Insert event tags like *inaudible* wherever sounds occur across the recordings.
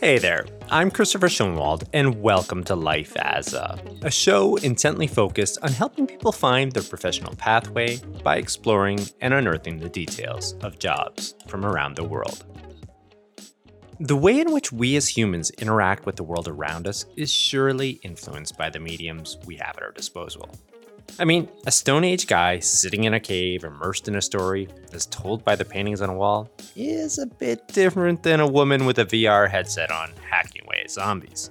Hey there, I'm Christopher Schoenwald, and welcome to Life as a, a show intently focused on helping people find their professional pathway by exploring and unearthing the details of jobs from around the world. The way in which we as humans interact with the world around us is surely influenced by the mediums we have at our disposal. I mean, a Stone Age guy sitting in a cave, immersed in a story, as told by the paintings on a wall, is a bit different than a woman with a VR headset on hacking away at zombies.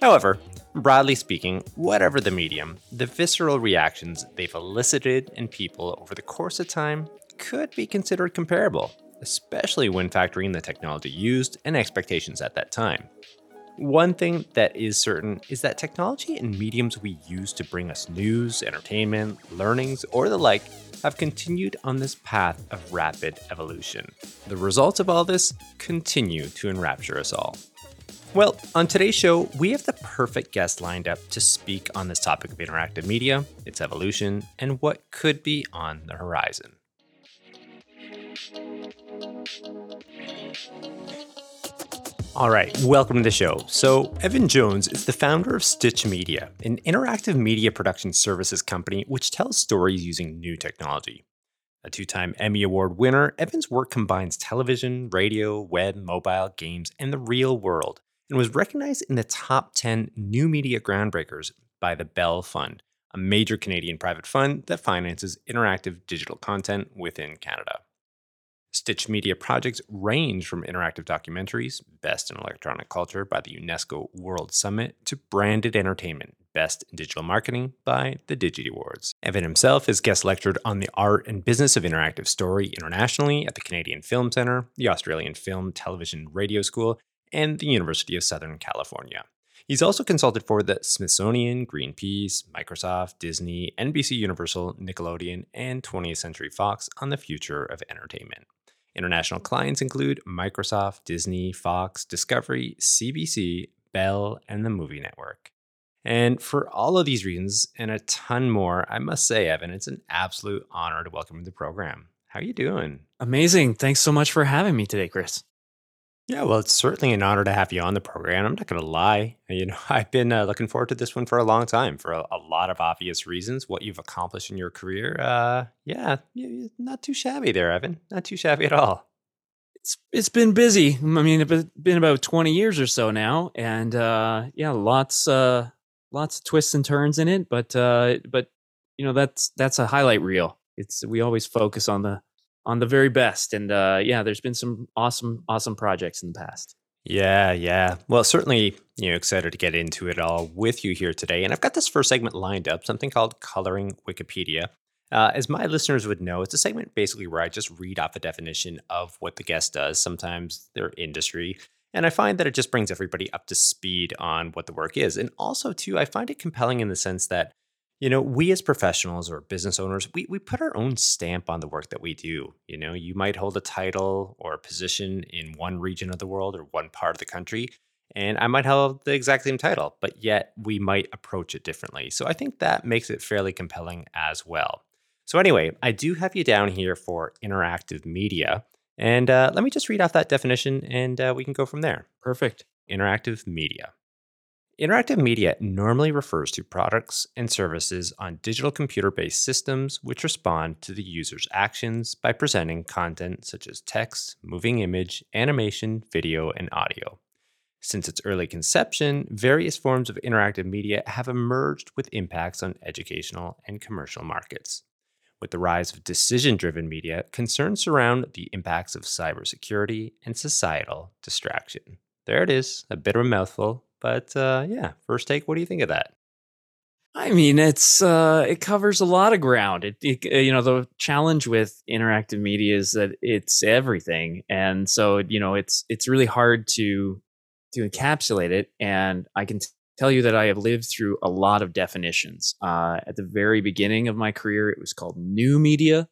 However, broadly speaking, whatever the medium, the visceral reactions they've elicited in people over the course of time could be considered comparable, especially when factoring the technology used and expectations at that time. One thing that is certain is that technology and mediums we use to bring us news, entertainment, learnings, or the like have continued on this path of rapid evolution. The results of all this continue to enrapture us all. Well, on today's show, we have the perfect guest lined up to speak on this topic of interactive media, its evolution, and what could be on the horizon. All right, welcome to the show. So, Evan Jones is the founder of Stitch Media, an interactive media production services company which tells stories using new technology. A two time Emmy Award winner, Evan's work combines television, radio, web, mobile, games, and the real world, and was recognized in the top 10 new media groundbreakers by the Bell Fund, a major Canadian private fund that finances interactive digital content within Canada. Stitch Media projects range from interactive documentaries, Best in Electronic Culture by the UNESCO World Summit, to branded entertainment, Best in Digital Marketing by the Digi Awards. Evan himself has guest lectured on the art and business of interactive story internationally at the Canadian Film Center, the Australian Film, Television, Radio School, and the University of Southern California. He's also consulted for the Smithsonian, Greenpeace, Microsoft, Disney, NBC Universal, Nickelodeon, and 20th Century Fox on the future of entertainment. International clients include Microsoft, Disney, Fox, Discovery, CBC, Bell, and the Movie Network. And for all of these reasons and a ton more, I must say, Evan, it's an absolute honor to welcome you to the program. How are you doing? Amazing. Thanks so much for having me today, Chris. Yeah, well, it's certainly an honor to have you on the program. I'm not going to lie. *laughs* You know, I've been uh, looking forward to this one for a long time for a, a, lot of obvious reasons. What you've accomplished in your career, uh, yeah, not too shabby there, Evan. Not too shabby at all. It's it's been busy. I mean, it's been about 20 years or so now, and uh, yeah, lots uh, lots of twists and turns in it. But uh, but you know, that's that's a highlight reel. It's we always focus on the on the very best. And uh, yeah, there's been some awesome, awesome projects in the past. Yeah, yeah. Well, certainly, you know, excited to get into it all with you here today. And I've got this first segment lined up, something called Coloring Wikipedia. Uh, as my listeners would know, it's a segment basically where I just read off a definition of what the guest does, sometimes their industry. And I find that it just brings everybody up to speed on what the work is. And also, too, I find it compelling in the sense that you know, we as professionals or business owners, we, we put our own stamp on the work that we do. You know, you might hold a title or a position in one region of the world or one part of the country, and I might hold the exact same title, but yet we might approach it differently. So I think that makes it fairly compelling as well. So, anyway, I do have you down here for interactive media. And uh, let me just read off that definition and uh, we can go from there. Perfect. Interactive media. Interactive media normally refers to products and services on digital computer based systems which respond to the user's actions by presenting content such as text, moving image, animation, video, and audio. Since its early conception, various forms of interactive media have emerged with impacts on educational and commercial markets. With the rise of decision driven media, concerns surround the impacts of cybersecurity and societal distraction. There it is, a bit of a mouthful, but uh, yeah, first take. What do you think of that? I mean, it's uh, it covers a lot of ground. It, it, uh, you know the challenge with interactive media is that it's everything, and so you know it's it's really hard to to encapsulate it. And I can t- tell you that I have lived through a lot of definitions. Uh, at the very beginning of my career, it was called new media.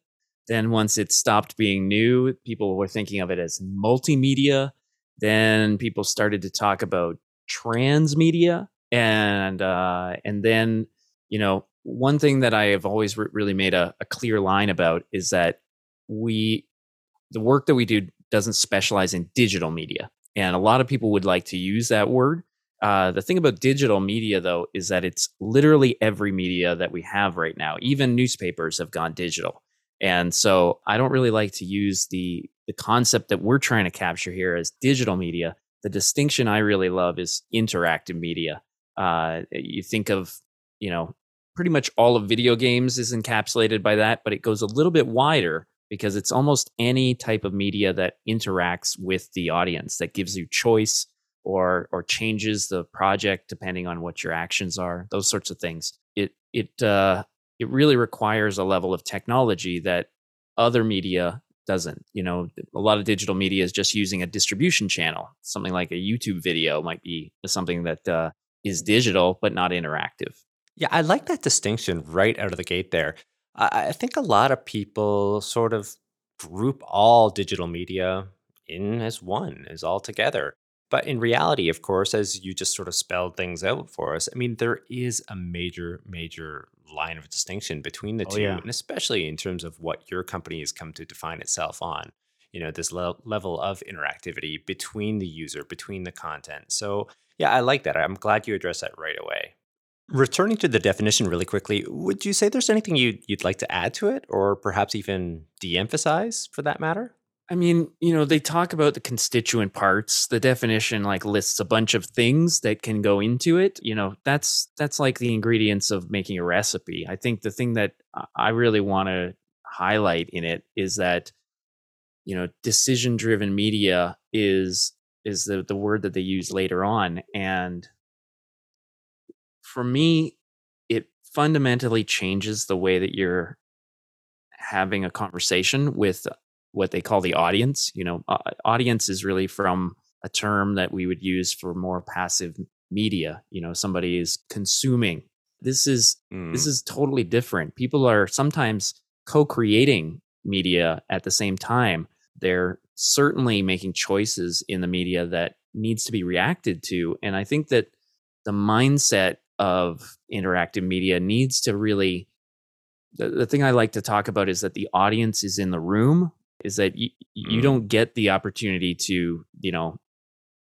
Then once it stopped being new, people were thinking of it as multimedia. Then people started to talk about transmedia and uh, and then you know, one thing that I have always re- really made a, a clear line about is that we, the work that we do doesn't specialize in digital media. And a lot of people would like to use that word. Uh, the thing about digital media, though, is that it's literally every media that we have right now. Even newspapers have gone digital. And so I don't really like to use the the concept that we're trying to capture here as digital media. The distinction I really love is interactive media. Uh, you think of, you know, pretty much all of video games is encapsulated by that, but it goes a little bit wider because it's almost any type of media that interacts with the audience that gives you choice or or changes the project depending on what your actions are those sorts of things it it uh it really requires a level of technology that other media doesn't you know a lot of digital media is just using a distribution channel. Something like a youtube video might be something that uh, is digital but not interactive. Yeah i like that distinction right out of the gate there. I, I think a lot of people sort of group all digital media in as one as all together but in reality, of course, as you just sort of spelled things out for us, I mean, there is a major, major line of distinction between the Oh, two, yeah. and especially in terms of what your company has come to define itself on. You know, this le- level of interactivity between the user, between the content. So, yeah, I like that. I'm glad you addressed that right away. Returning to the definition really quickly, would you say there's anything you'd, you'd like to add to it, or perhaps even de emphasize for that matter? I mean, you know, they talk about the constituent parts. The definition like lists a bunch of things that can go into it. You know, that's that's like the ingredients of making a recipe. I think the thing that I- really want to highlight in it is that you know, decision-driven media is is the the word that they use later on and for me it fundamentally changes the way that you're having a conversation with what they call the audience. You know, uh, audience is really from a term that we would use for more passive media. You know, somebody is consuming. This is this is totally different. People are sometimes co-creating media at the same time. They're certainly making choices in the media that needs to be reacted to, and I think that the mindset of interactive media needs to really the, the thing I like to talk about is that the audience is in the room, is that you, you Mm. don't get the opportunity to, you know,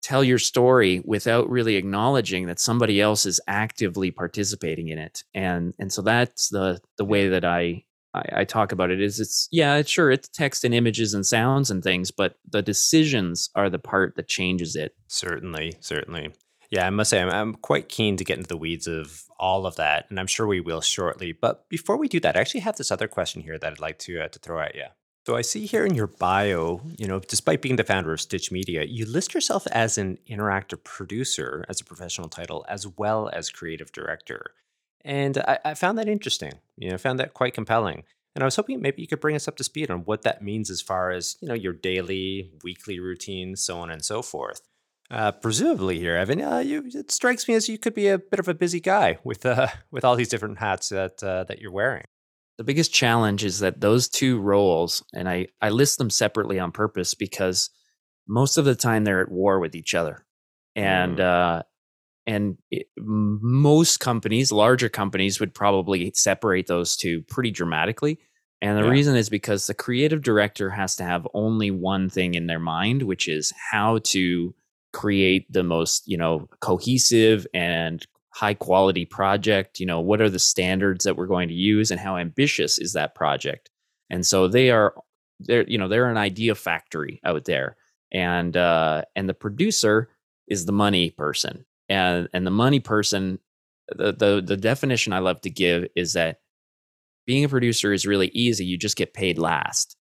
tell your story without really acknowledging that somebody else is actively participating in it. And and so that's the the way that I I, I talk about it is it's yeah, it's sure it's text and images and sounds and things, but the decisions are the part that changes it. Certainly, certainly. Yeah, I must say, I'm, I'm quite keen to get into the weeds of all of that, and I'm sure we will shortly. But before we do that, I actually have this other question here that I'd like to uh, to throw at you. So I see here in your bio, you know, despite being the founder of Stitch Media, you list yourself as an interactive producer as a professional title, as well as creative director. And I, I found that interesting. You know, I found that quite compelling. And I was hoping maybe you could bring us up to speed on what that means as far as, you know, your daily, weekly routines, so on and so forth. Uh, presumably here, Evan, uh, you, it strikes me as you could be a bit of a busy guy with uh, *laughs* with all these different hats that uh, that you're wearing. The biggest challenge is that those two roles and I, I list them separately on purpose because most of the time they're at war with each other. And uh, and it, most companies larger companies would probably separate those two pretty dramatically. And the Yeah. reason is because the creative director has to have only one thing in their mind which is how to create the most you know cohesive and high quality project you know what are the standards that we're going to use and how ambitious is that project? And so they are they're you know they're an idea factory out there. And uh and the producer is the money person. And and the money person the the, the definition i love to give is that being a producer is really easy. You just get paid last.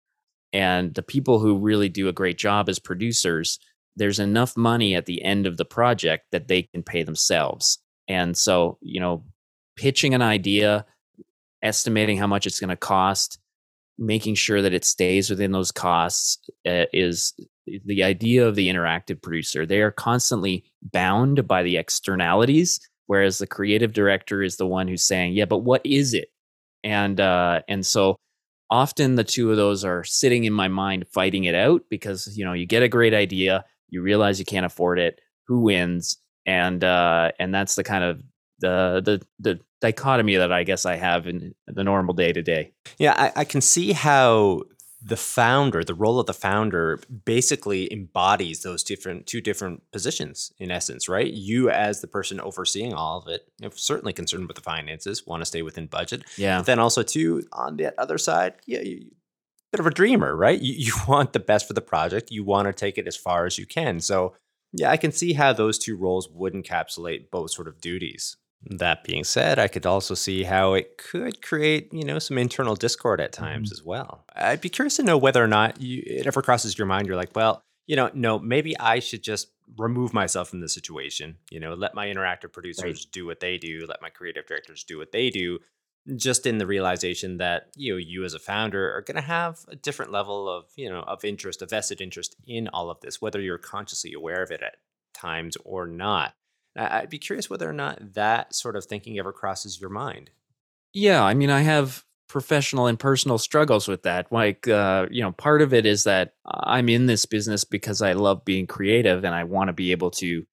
And the people who really do a great job as producers there's enough money at the end of the project that they can pay themselves and so you know pitching an idea estimating how much it's going to cost making sure that it stays within those costs uh, is the idea of the interactive producer. They are constantly bound by the externalities whereas the creative director is the one who's saying yeah but what is it? And uh and so often the two of those are sitting in my mind fighting it out because you know you get a great idea you realize you can't afford it who wins and uh and that's the kind of the the the, dichotomy that I guess I have in the normal day to day. Yeah, I, I, can see how the founder, the role of the founder, basically embodies those different two different positions in essence, right? You as the person overseeing all of it, you know, certainly concerned with the finances, want to stay within budget. Yeah. But then also too on the other side, yeah, you, bit of a dreamer, right? You, *laughs* you want the best for the project. You want to take it as far as you can. So yeah, I can see how those two roles would encapsulate both sort of duties. That being said, I could also see how it could create, you know, some internal discord at times mm-hmm. as well. I'd be curious to know whether or not you, it ever crosses your mind. You're like, well, you know, no, maybe I should just remove myself from the situation. You know, let my interactive producers right. do what they do, let my creative directors do what they do. Just in the realization that you know you as a founder are going to have a different level of you know of interest, a vested interest in all of this, whether you're consciously aware of it at times or not. I'd be curious whether or not that sort of thinking ever crosses your mind. Yeah, I mean, I have professional and personal struggles with that. Like, uh, you know, part of it is that I'm in this business because I love being creative and I want to be able to,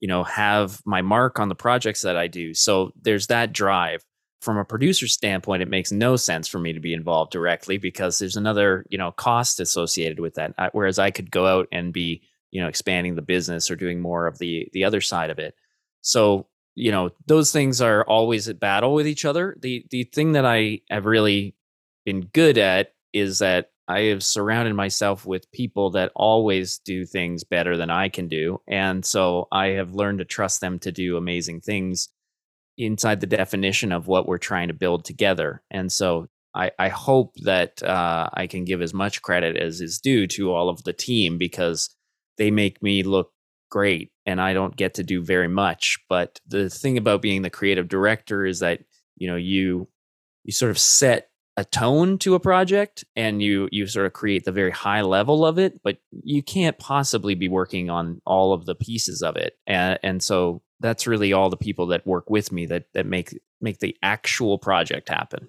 you know, have my mark on the projects that I do. So there's that drive. From a producer standpoint, it makes no sense for me to be involved directly because there's another, you know, cost associated with that. Whereas I could go out and be, you know, expanding the business or doing more of the the other side of it. So, you know, those things are always at battle with each other. The the thing that I have really been good at is that I have surrounded myself with people that always do things better than I can do. And so I have learned to trust them to do amazing things inside the definition of what we're trying to build together. And so I, I hope that uh, I can give as much credit as is due to all of the team because they make me look great and I don't get to do very much. But the thing about being the creative director is that, you know, you you sort of set a tone to a project and you you sort of create the very high level of it, but you can't possibly be working on all of the pieces of it. And and so that's really all the people that work with me that that make make the actual project happen.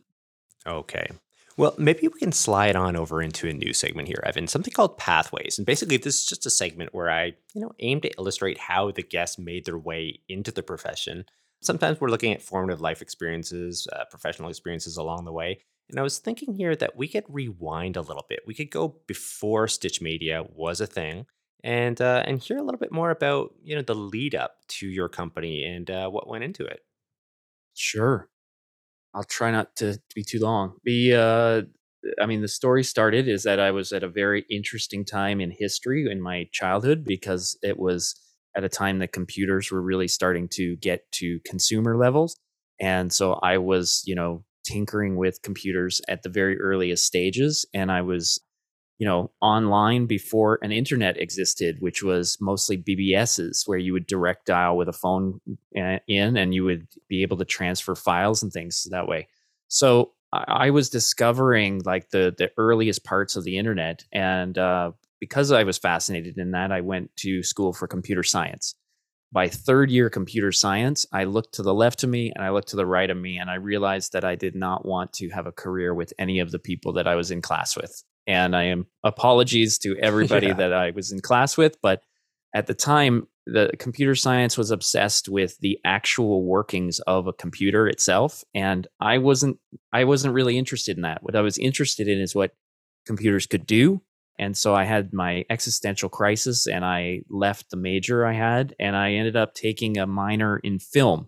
Okay. Well, maybe we can slide on over into a new segment here, Evan, something called Pathways. And basically, this is just a segment where I, you know, aim to illustrate how the guests made their way into the profession. Sometimes we're looking at formative life experiences, uh, professional experiences along the way. And I was thinking here that we could rewind a little bit. We could go before Stitch Media was a thing, and uh, and hear a little bit more about you know the lead up to your company and uh, what went into it. Sure. I'll try not to, be too long. The uh, I mean, the story started is that I was at a very interesting time in history in my childhood because it was at a time that computers were really starting to get to consumer levels, and so I was, you know, tinkering with computers at the very earliest stages, and I was you know, online before an internet existed, which was mostly BBSs, where you would direct dial with a phone uh, in and you would be able to transfer files and things that way. So I, was discovering like the the earliest parts of the internet, and uh, because I was fascinated in that, I went to school for computer science. By third year computer science, I looked to the left of me and I looked to the right of me, and I realized that I did not want to have a career with any of the people that I was in class with and I am apologies to everybody yeah. that I was in class with, but at the time, the computer science was obsessed with the actual workings of a computer itself, and I wasn't. I wasn't really interested in that. What I was interested in is what computers could do, and so I had my existential crisis, and I left the major I had, and I ended up taking a minor in film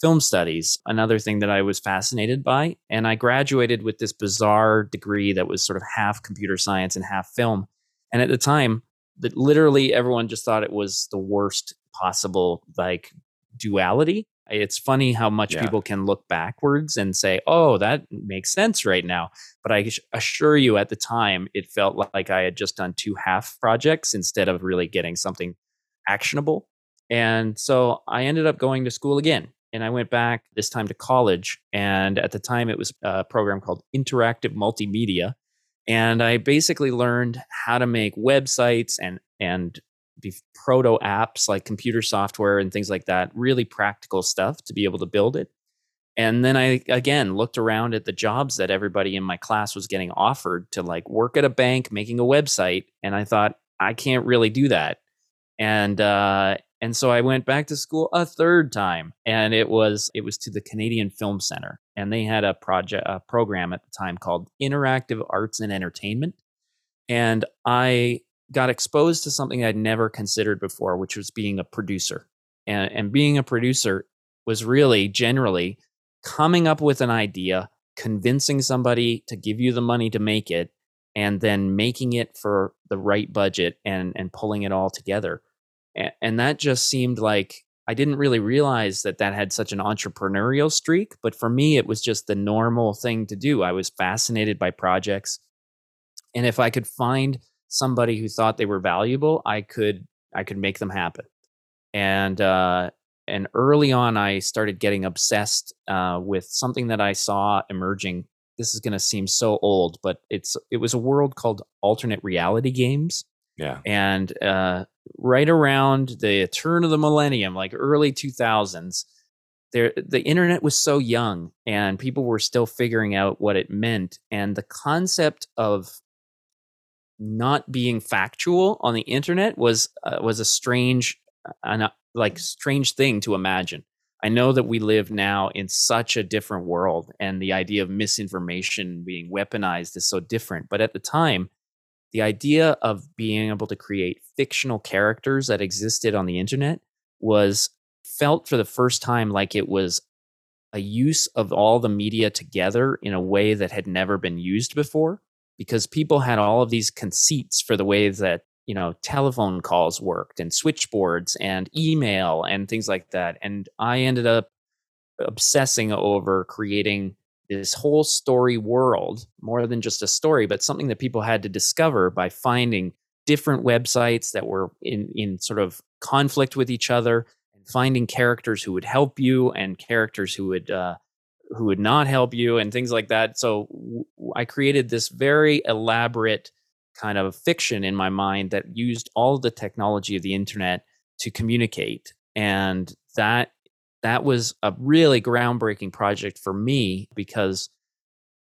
film studies, another thing that I was fascinated by. And I graduated with this bizarre degree that was sort of half computer science and half film. And at the time, that literally everyone just thought it was the worst possible like duality. It's funny how much yeah. people can look backwards and say, "Oh, that makes sense right now." But I assure you, at the time, it felt like I had just done two half projects instead of really getting something actionable. And so I ended up going to school again and I went back this time to college. And at the time, it was a program called Interactive Multimedia. And I basically learned how to make websites and, and proto apps like computer software and things like that, really practical stuff to be able to build it. And then I again looked around at the jobs that everybody in my class was getting offered to like work at a bank making a website. And I thought, I can't really do that. And uh, And so I went back to school a third time, and it was it was to the Canadian Film Center, and they had a project a program at the time called Interactive Arts and Entertainment, and I got exposed to something I'd never considered before, which was being a producer. And, and being a producer was really generally coming up with an idea, convincing somebody to give you the money to make it, and then making it for the right budget and and pulling it all together. And, and that just seemed like I didn't really realize that that had such an entrepreneurial streak, but for me it was just the normal thing to do. I was fascinated by projects. And if I could find somebody who thought they were valuable, I could I could make them happen. And uh, and early on, I started getting obsessed uh, with something that I saw emerging. This is going to seem so old, but it's it was a world called alternate reality games. Yeah, and uh, right around the turn of the millennium, like early two thousands, there the internet was so young, and people were still figuring out what it meant, and the concept of not being factual on the internet was uh, was a strange an, uh, like strange thing to imagine. I know that we live now in such a different world and the idea of misinformation being weaponized is so different, but at the time the idea of being able to create fictional characters that existed on the internet was felt for the first time like it was a use of all the media together in a way that had never been used before because people had all of these conceits for the way that you know telephone calls worked and switchboards and email and things like that and i ended up obsessing over creating this whole story world more than just a story but something that people had to discover by finding different websites that were in in sort of conflict with each other and finding characters who would help you and characters who would uh, who would not help you and things like that. So I created this very elaborate kind of fiction in my mind that used all the technology of the internet to communicate. And that that was a really groundbreaking project for me because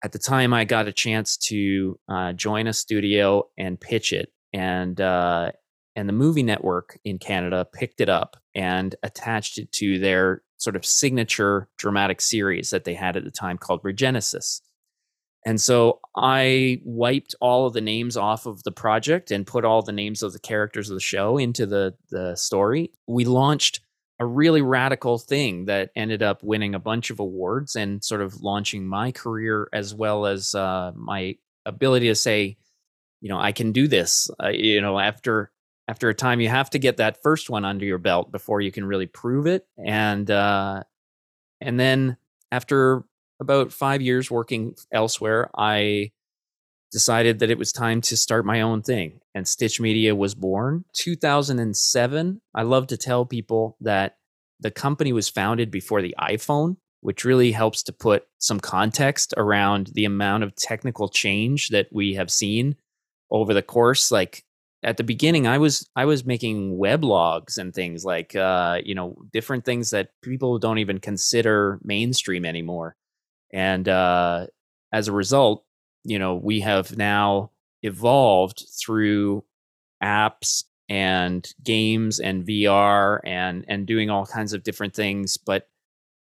at the time I got a chance to uh, join a studio and pitch it, and uh, and the movie network in Canada picked it up and attached it to their sort of signature dramatic series that they had at the time called Regenesis. And so I wiped all of the names off of the project and put all the names of the characters of the show into the the story. We launched a really radical thing that ended up winning a bunch of awards and sort of launching my career as well as uh, my ability to say, you know, I can do this. Uh, you know, after after a time you have to get that first one under your belt before you can really prove it and uh and then after about 5 years working elsewhere i decided that it was time to start my own thing and stitch media was born. 2007 i love to tell people that the company was founded before the iphone which really helps to put some context around the amount of technical change that we have seen over the course. Like at the beginning i was i was making weblogs and things like uh you know different things that people don't even consider mainstream anymore. And uh as a result you know we have now evolved through apps and games and VR and and doing all kinds of different things but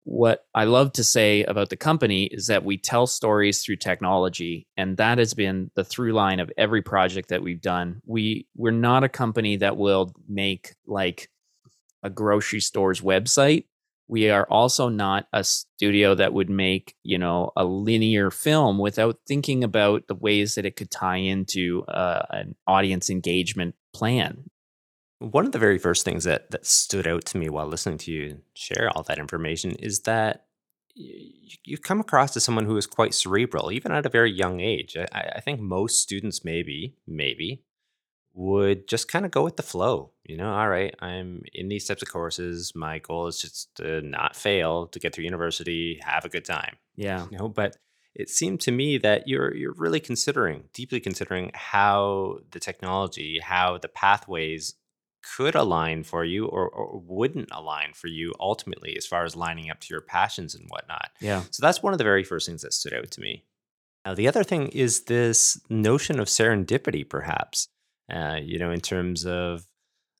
what I love to say about the company is that we tell stories through technology, and that has been the through line of every project that we've done. We we're not a company that will make like a grocery store's website. We are also not a studio that would make, you know, a linear film without thinking about the ways that it could tie into uh, an audience engagement plan. One of the very first things that that stood out to me while listening to you share all that information is that you come across as someone who is quite cerebral, even at a very young age. I, I think most students, maybe, maybe, would just kind of go with the flow. You know, all right, I'm in these types of courses. My goal is just to not fail, to get through university, have a good time. Yeah. You know, but it seemed to me that you're you're really considering, deeply considering how the technology, how the pathways could align for you or, or wouldn't align for you ultimately as far as lining up to your passions and whatnot. Yeah. So that's one of the very first things that stood out to me. Now, the other thing is this notion of serendipity, perhaps, uh, you know, in terms of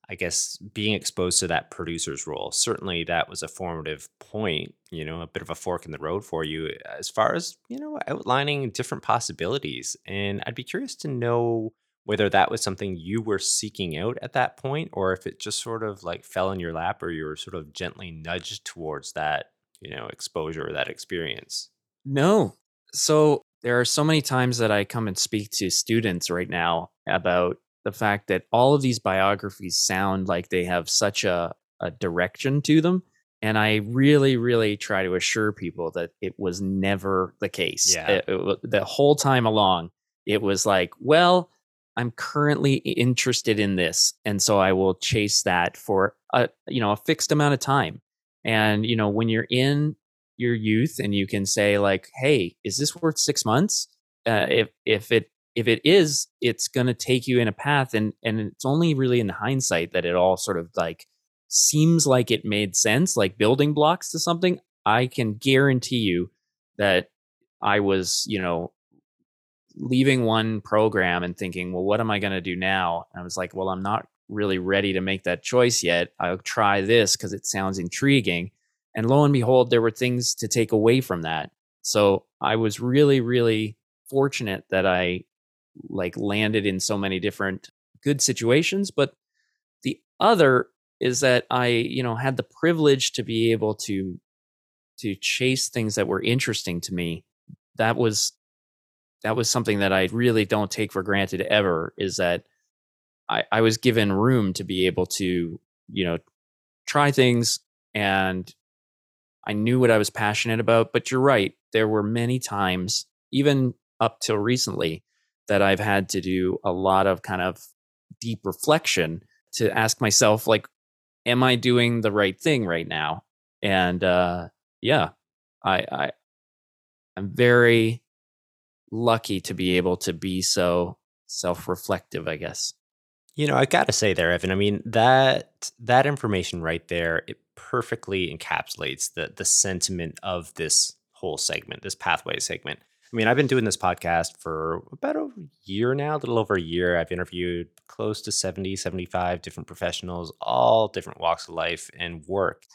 I guess being exposed to that producer's role, certainly that was a formative point, you know, a bit of a fork in the road for you as far as, you know, outlining different possibilities. And I'd be curious to know whether that was something you were seeking out at that point or if it just sort of like fell in your lap or you were sort of gently nudged towards that, you know, exposure or that experience. No. So there are so many times that I come and speak to students right now about the fact that all of these biographies sound like they have such a, a direction to them. And I really, really try to assure people that it was never the case. Yeah. It- it- the whole time along, it was like, well, I'm currently interested in this, and so I will chase that for a you know a fixed amount of time. And you know, when you're in your youth and you can say like, "Hey, is this worth six months?" Uh, if if it if it is, it's going to take you in a path, and and it's only really in hindsight that it all sort of like seems like it made sense, like building blocks to something. I can guarantee you that I was, you know, leaving one program and thinking, well, what am I going to do now? And I was like, well, I'm not really ready to make that choice yet. I'll try this because it sounds intriguing. And lo and behold, there were things to take away from that. So I was really, really fortunate that I like landed in so many different good situations. But the other is that I, you know, had the privilege to be able to to chase things that were interesting to me. That was that was something that I really don't take for granted ever is that I, I was given room to be able to, you know, try things and I knew what I was passionate about. But you're right. There were many times, even up till recently, that I've had to do a lot of kind of deep reflection to ask myself, like, am I doing the right thing right now? And uh yeah, I I I'm very lucky to be able to be so self-reflective, I guess. You know, I got to say there, Evan. I mean that that information right there it perfectly encapsulates the the sentiment of this whole segment, this pathway segment. I mean, I've been doing this podcast for about a year now, a little over a year. I've interviewed close to 70, 75 different professionals, all different walks of life and work.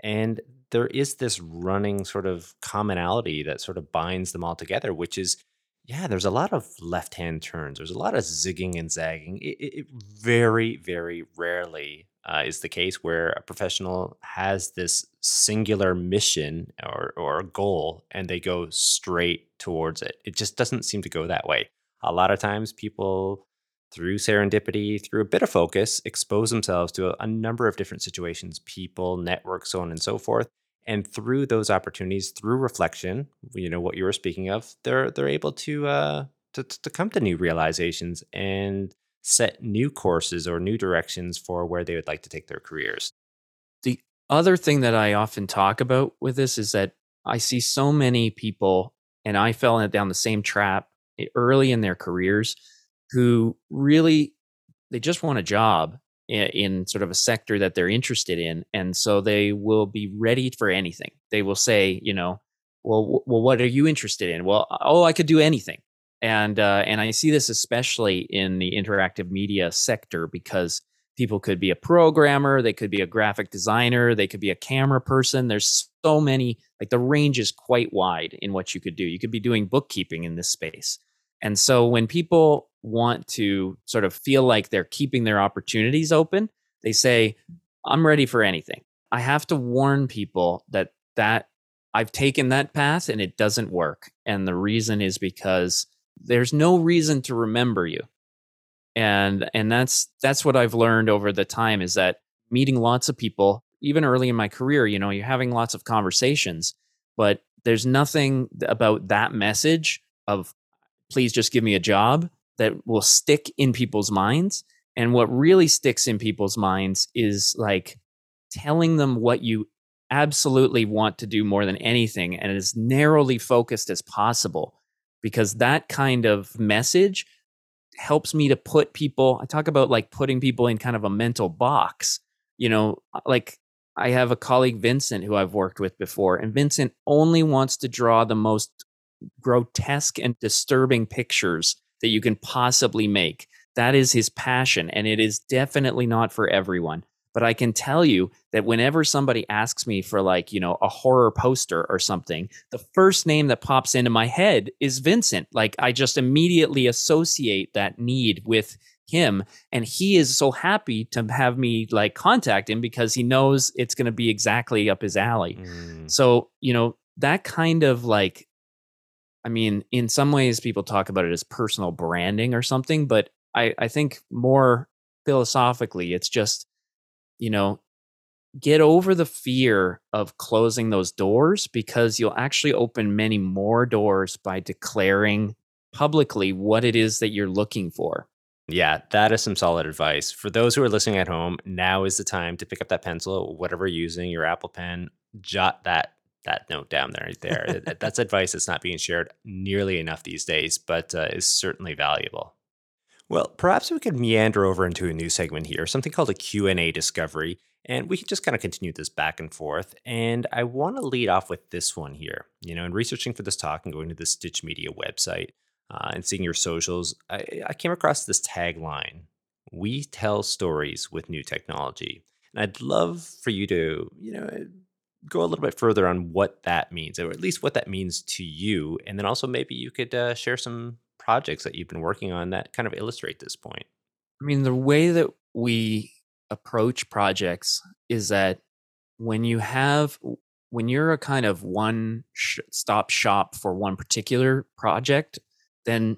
And there is this running sort of commonality that sort of binds them all together, which is yeah, there's a lot of left hand turns. There's a lot of zigging and zagging. It, it, very, very rarely uh, is the case where a professional has this singular mission or, or goal and they go straight towards it. It just doesn't seem to go that way. A lot of times, people, through serendipity, through a bit of focus, expose themselves to a, a number of different situations, people, networks, so on and so forth and through those opportunities through reflection you know what you were speaking of they're they're able to uh to, to come to new realizations and set new courses or new directions for where they would like to take their careers The other thing that I often talk about with this is that I see so many people, and I fell down the same trap eh, early in their careers, who really they just want a job in sort of a sector that they're interested in, and so they will be ready for anything. They will say, you know, well, well, what are you interested in? Well, oh, I could do anything, and uh, and I see this especially in the interactive media sector because people could be a programmer they could be a graphic designer they could be a camera person. There's so many like the range is quite wide in what you could do. You could be doing bookkeeping in this space. And so when people want to sort of feel like they're keeping their opportunities open they say i'm ready for anything. I have to warn people that that i've taken that path and it doesn't work. And the reason is because there's no reason to remember you and and that's that's what i've learned over the time is that meeting lots of people even early in my career you know you're having lots of conversations but there's nothing about that message of please just give me a job that will stick in people's minds and what really sticks in people's minds is like telling them what you absolutely want to do more than anything and as narrowly focused as possible because that kind of message helps me to put people i talk about like putting people in kind of a mental box you know uh, like i have a colleague vincent who i've worked with before and vincent only wants to draw the most grotesque and disturbing pictures that you can possibly make. That is his passion and it is definitely not for everyone but i can tell you that whenever somebody asks me for like you know a horror poster or something the first name that pops into my head is vincent like i just immediately associate that need with him and he is so happy to have me like contact him because he knows it's going to be exactly up his alley mm. so you know that kind of like i mean in some ways people talk about it as personal branding or something but i i think more philosophically it's just you know get over the fear of closing those doors because you'll actually open many more doors by declaring publicly what it is that you're looking for yeah, that is some solid advice. For those who are listening at home, now is the time to pick up that pencil, whatever you're using, your Apple Pen, jot that that note down there right there. that's *laughs* advice that's not being shared nearly enough these days, but uh, is certainly valuable. Well, perhaps we could meander over into a new segment here, something called a Q&A discovery, and we can just kind of continue this back and forth. And I want to lead off with this one here. You know, in researching for this talk and going to the Stitch Media website, uh, and seeing your socials, I, I came across this tagline We tell stories with new technology. And I'd love for you to, you know, go a little bit further on what that means, or at least what that means to you. And then also maybe you could uh, share some projects that you've been working on that kind of illustrate this point. I mean, the way that we approach projects is that when you have when you're a kind of one stop shop for one particular project then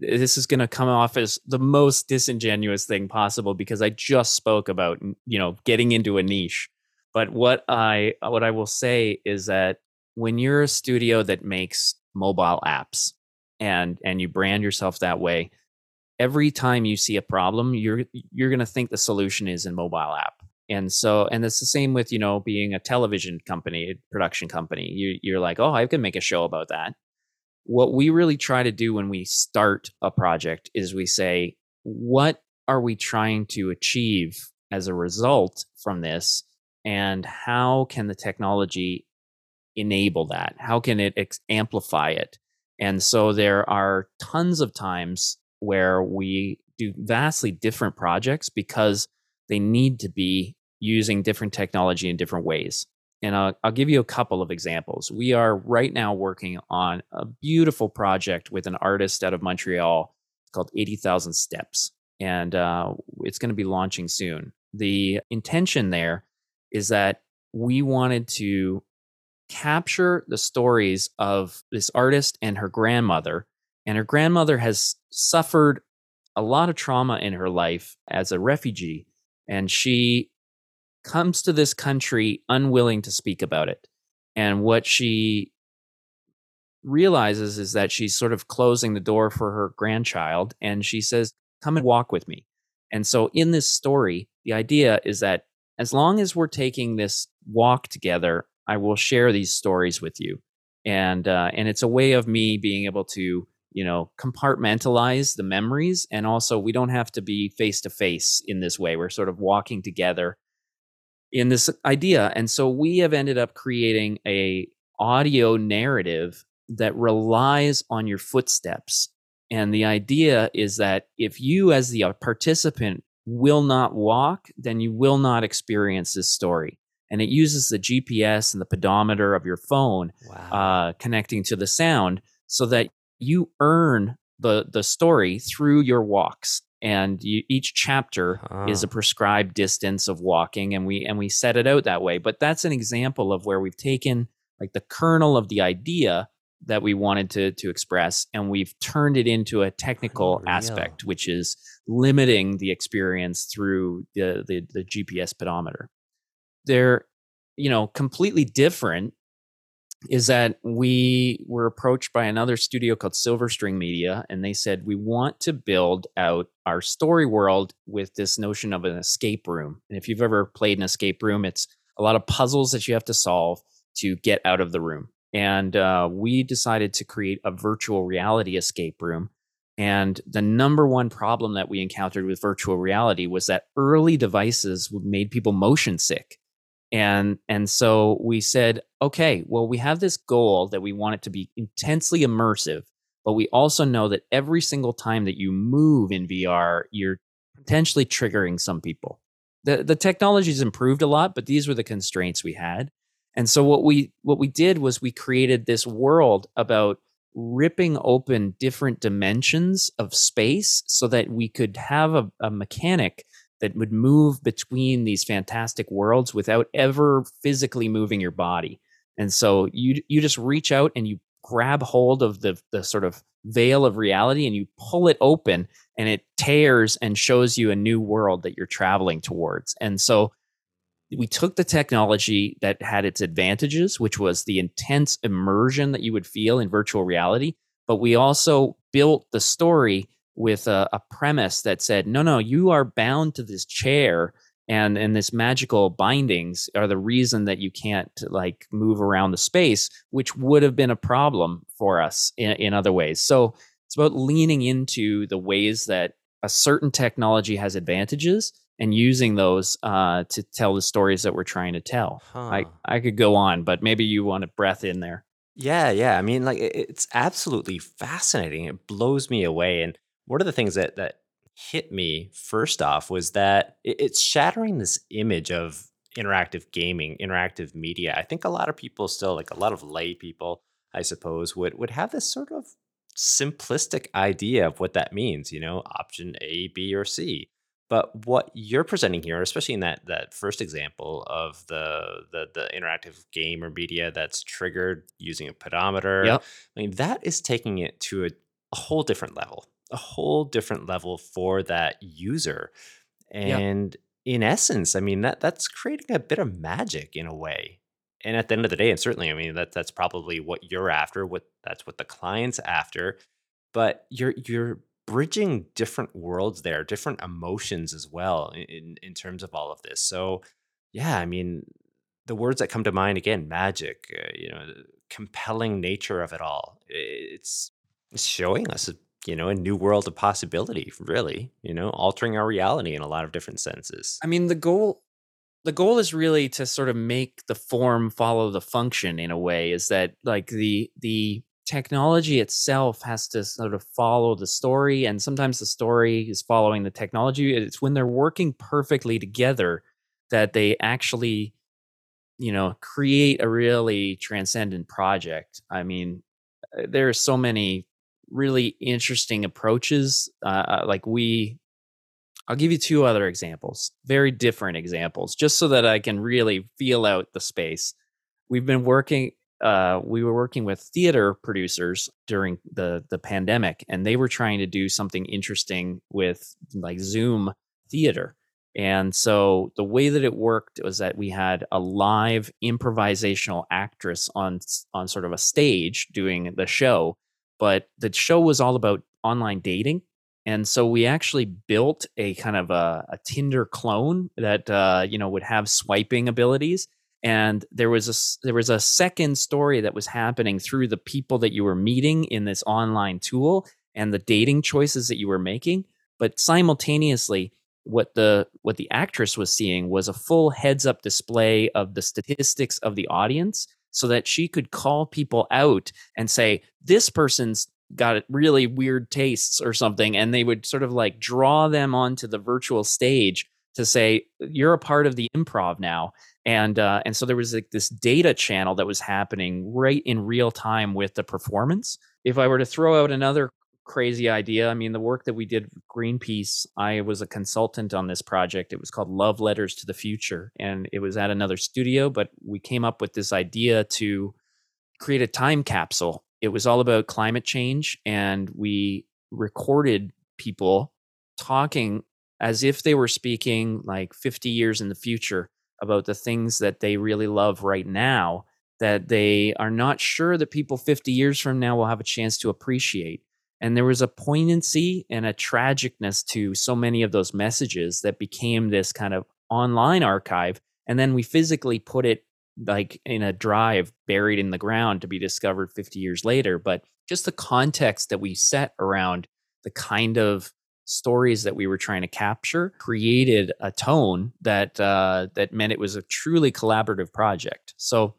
this is going to come off as the most disingenuous thing possible because I just spoke about you know getting into a niche. But what I what I will say is that when you're a studio that makes mobile apps and and you brand yourself that way, every time you see a problem, you're you're going to think the solution is in mobile app. And so, and it's the same with you know being a television company, production company. You you're like, oh, I can make a show about that what we really try to do when we start a project is we say, what are we trying to achieve as a result from this? And how can the technology enable that? How can it ex- amplify it? And so there are tons of times where we do vastly different projects because they need to be using different technology in different ways. And I'll, I'll, give you a couple of examples. We are right now working on a beautiful project with an artist out of Montreal called 80,000 Steps. And uh, it's going to be launching soon. The intention there is that we wanted to capture the stories of this artist and her grandmother. And her grandmother has suffered a lot of trauma in her life as a refugee. And she comes to this country unwilling to speak about it. And what she realizes is that she's sort of closing the door for her grandchild. And she says, Come and walk with me. And so in this story, the idea is that as long as we're taking this walk together, I will share these stories with you. And uh, and it's a way of me being able to you know compartmentalize the memories and also we don't have to be face to face in this way. We're sort of walking together in this idea. And so we have ended up creating a audio narrative that relies on your footsteps. And the idea is that if you as the uh, participant will not walk then you will not experience this story and it uses the gps and the pedometer of your phone wow. uh, connecting to the sound so that you earn the the story through your walks and you, each chapter is a prescribed distance of walking and we and we set it out that way but that's an example of where we've taken like the kernel of the idea that we wanted to to express and we've turned it into a technical Unreal. aspect which is limiting the experience through the, the the GPS pedometer they're you know completely different is that we were approached by another studio called Silverstring Media, and they said, We want to build out our story world with this notion of an escape room. And if you've ever played an escape room, it's a lot of puzzles that you have to solve to get out of the room. And uh, we decided to create a virtual reality escape room. And the number one problem that we encountered with virtual reality was that early devices made people motion sick and and so we said okay well we have this goal that we want it to be intensely immersive but we also know that every single time that you move in VR, you're potentially triggering some people. The the technology's improved a lot, but these were the constraints we had. And so what we what we did was we created this world about ripping open different dimensions of space so that we could have a, a mechanic that would move between these fantastic worlds without ever physically moving your body. And so you you just reach out and you grab hold of the the sort of veil of reality and you pull it open and it tears and shows you a new world that you're traveling towards. And so we took the technology that had its advantages, which was the intense immersion that you would feel in virtual reality, but we also built the story with a, a premise that said, no, no, you are bound to this chair and and this magical bindings are the reason that you can't like move around the space which would have been a problem for us in, in other ways. So it's about leaning into the ways that a certain technology has advantages and using those uh, to tell the stories that we're trying to tell. Huh. i i could go on but maybe you want a breath in there. Yeah yeah i mean like it's absolutely fascinating. It blows me away and one of the things that that hit me first off was that it's shattering this image of interactive gaming, interactive media. I think a lot of people still, like a lot of lay people, I suppose, would would have this sort of simplistic idea of what that means, you know, option A, B, or C. But what you're presenting here, especially in that that first example of the the, the interactive game or media that's triggered using a pedometer, yep. I mean, that is taking it to a, a whole different level a whole different level for that user. And yeah. in essence, I mean that that's creating a bit of magic in a way. And at the end of the day, and certainly, I mean that that's probably what you're after. What that's what the client's after. But you're you're bridging different worlds there, different emotions as well in in terms of all of this. So yeah, I mean the words that come to mind again, magic, uh, you know, compelling nature of it all. It's it's showing us you know, a new world of possibility, really, you know, altering our reality in a lot of different senses. I mean, the goal the goal is really to sort of make the form follow the function in a way is that like the the technology itself has to sort of follow the story and sometimes the story is following the technology it's when they're working perfectly together that they actually you know create a really transcendent project i mean uh, there are so many really interesting approaches. Uh, uh, like we, I'll give you two other examples, very different examples, just so that I can really feel out the space. We've been working. Uh, we were working with theater producers during the the pandemic, and they were trying to do something interesting with like Zoom theater. And so the way that it worked was that we had a live improvisational actress on on sort of a stage doing the show but the show was all about online dating. And so we actually built a kind of a, a Tinder clone that uh, you know would have swiping abilities. And there was a there was a second story that was happening through the people that you were meeting in this online tool and the dating choices that you were making. But simultaneously, what the what the actress was seeing was a full heads up display of the statistics of the audience so that she could call people out and say, this person's got really weird tastes or something. And they would sort of like draw them onto the virtual stage to say, you're a part of the improv now. And, uh, and so there was like this data channel that was happening right in real time with the performance. If I were to throw out another crazy idea. I mean, the work that we did Greenpeace, I was a consultant on this project. It was called Love Letters to the Future, and it was at another studio, but we came up with this idea to create a time capsule. It was all about climate change, and we recorded people talking as if they were speaking like 50 years in the future about the things that they really love right now that they are not sure that people 50 years from now will have a chance to appreciate and there was a poignancy and a tragicness to so many of those messages that became this kind of online archive. And then we physically put it like in a drive buried in the ground to be discovered 50 years later. But just the context that we set around the kind of stories that we were trying to capture created a tone that uh, that meant it was a truly collaborative project. So,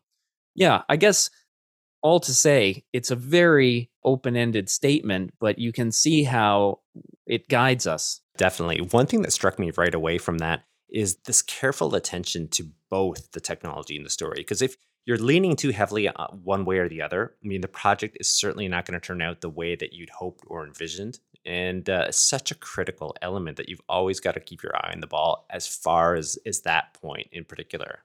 yeah, I guess all to say, it's a very open ended statement, but you can see how it guides us. Definitely. One thing that struck me right away from that is this careful attention to both the technology and the story. Because if you're leaning too heavily uh, one way or the other, I mean, the project is certainly not going to turn out the way that you'd hoped or envisioned. And uh, such a critical element that you've always got to keep your eye on the ball as far as, as that point in particular.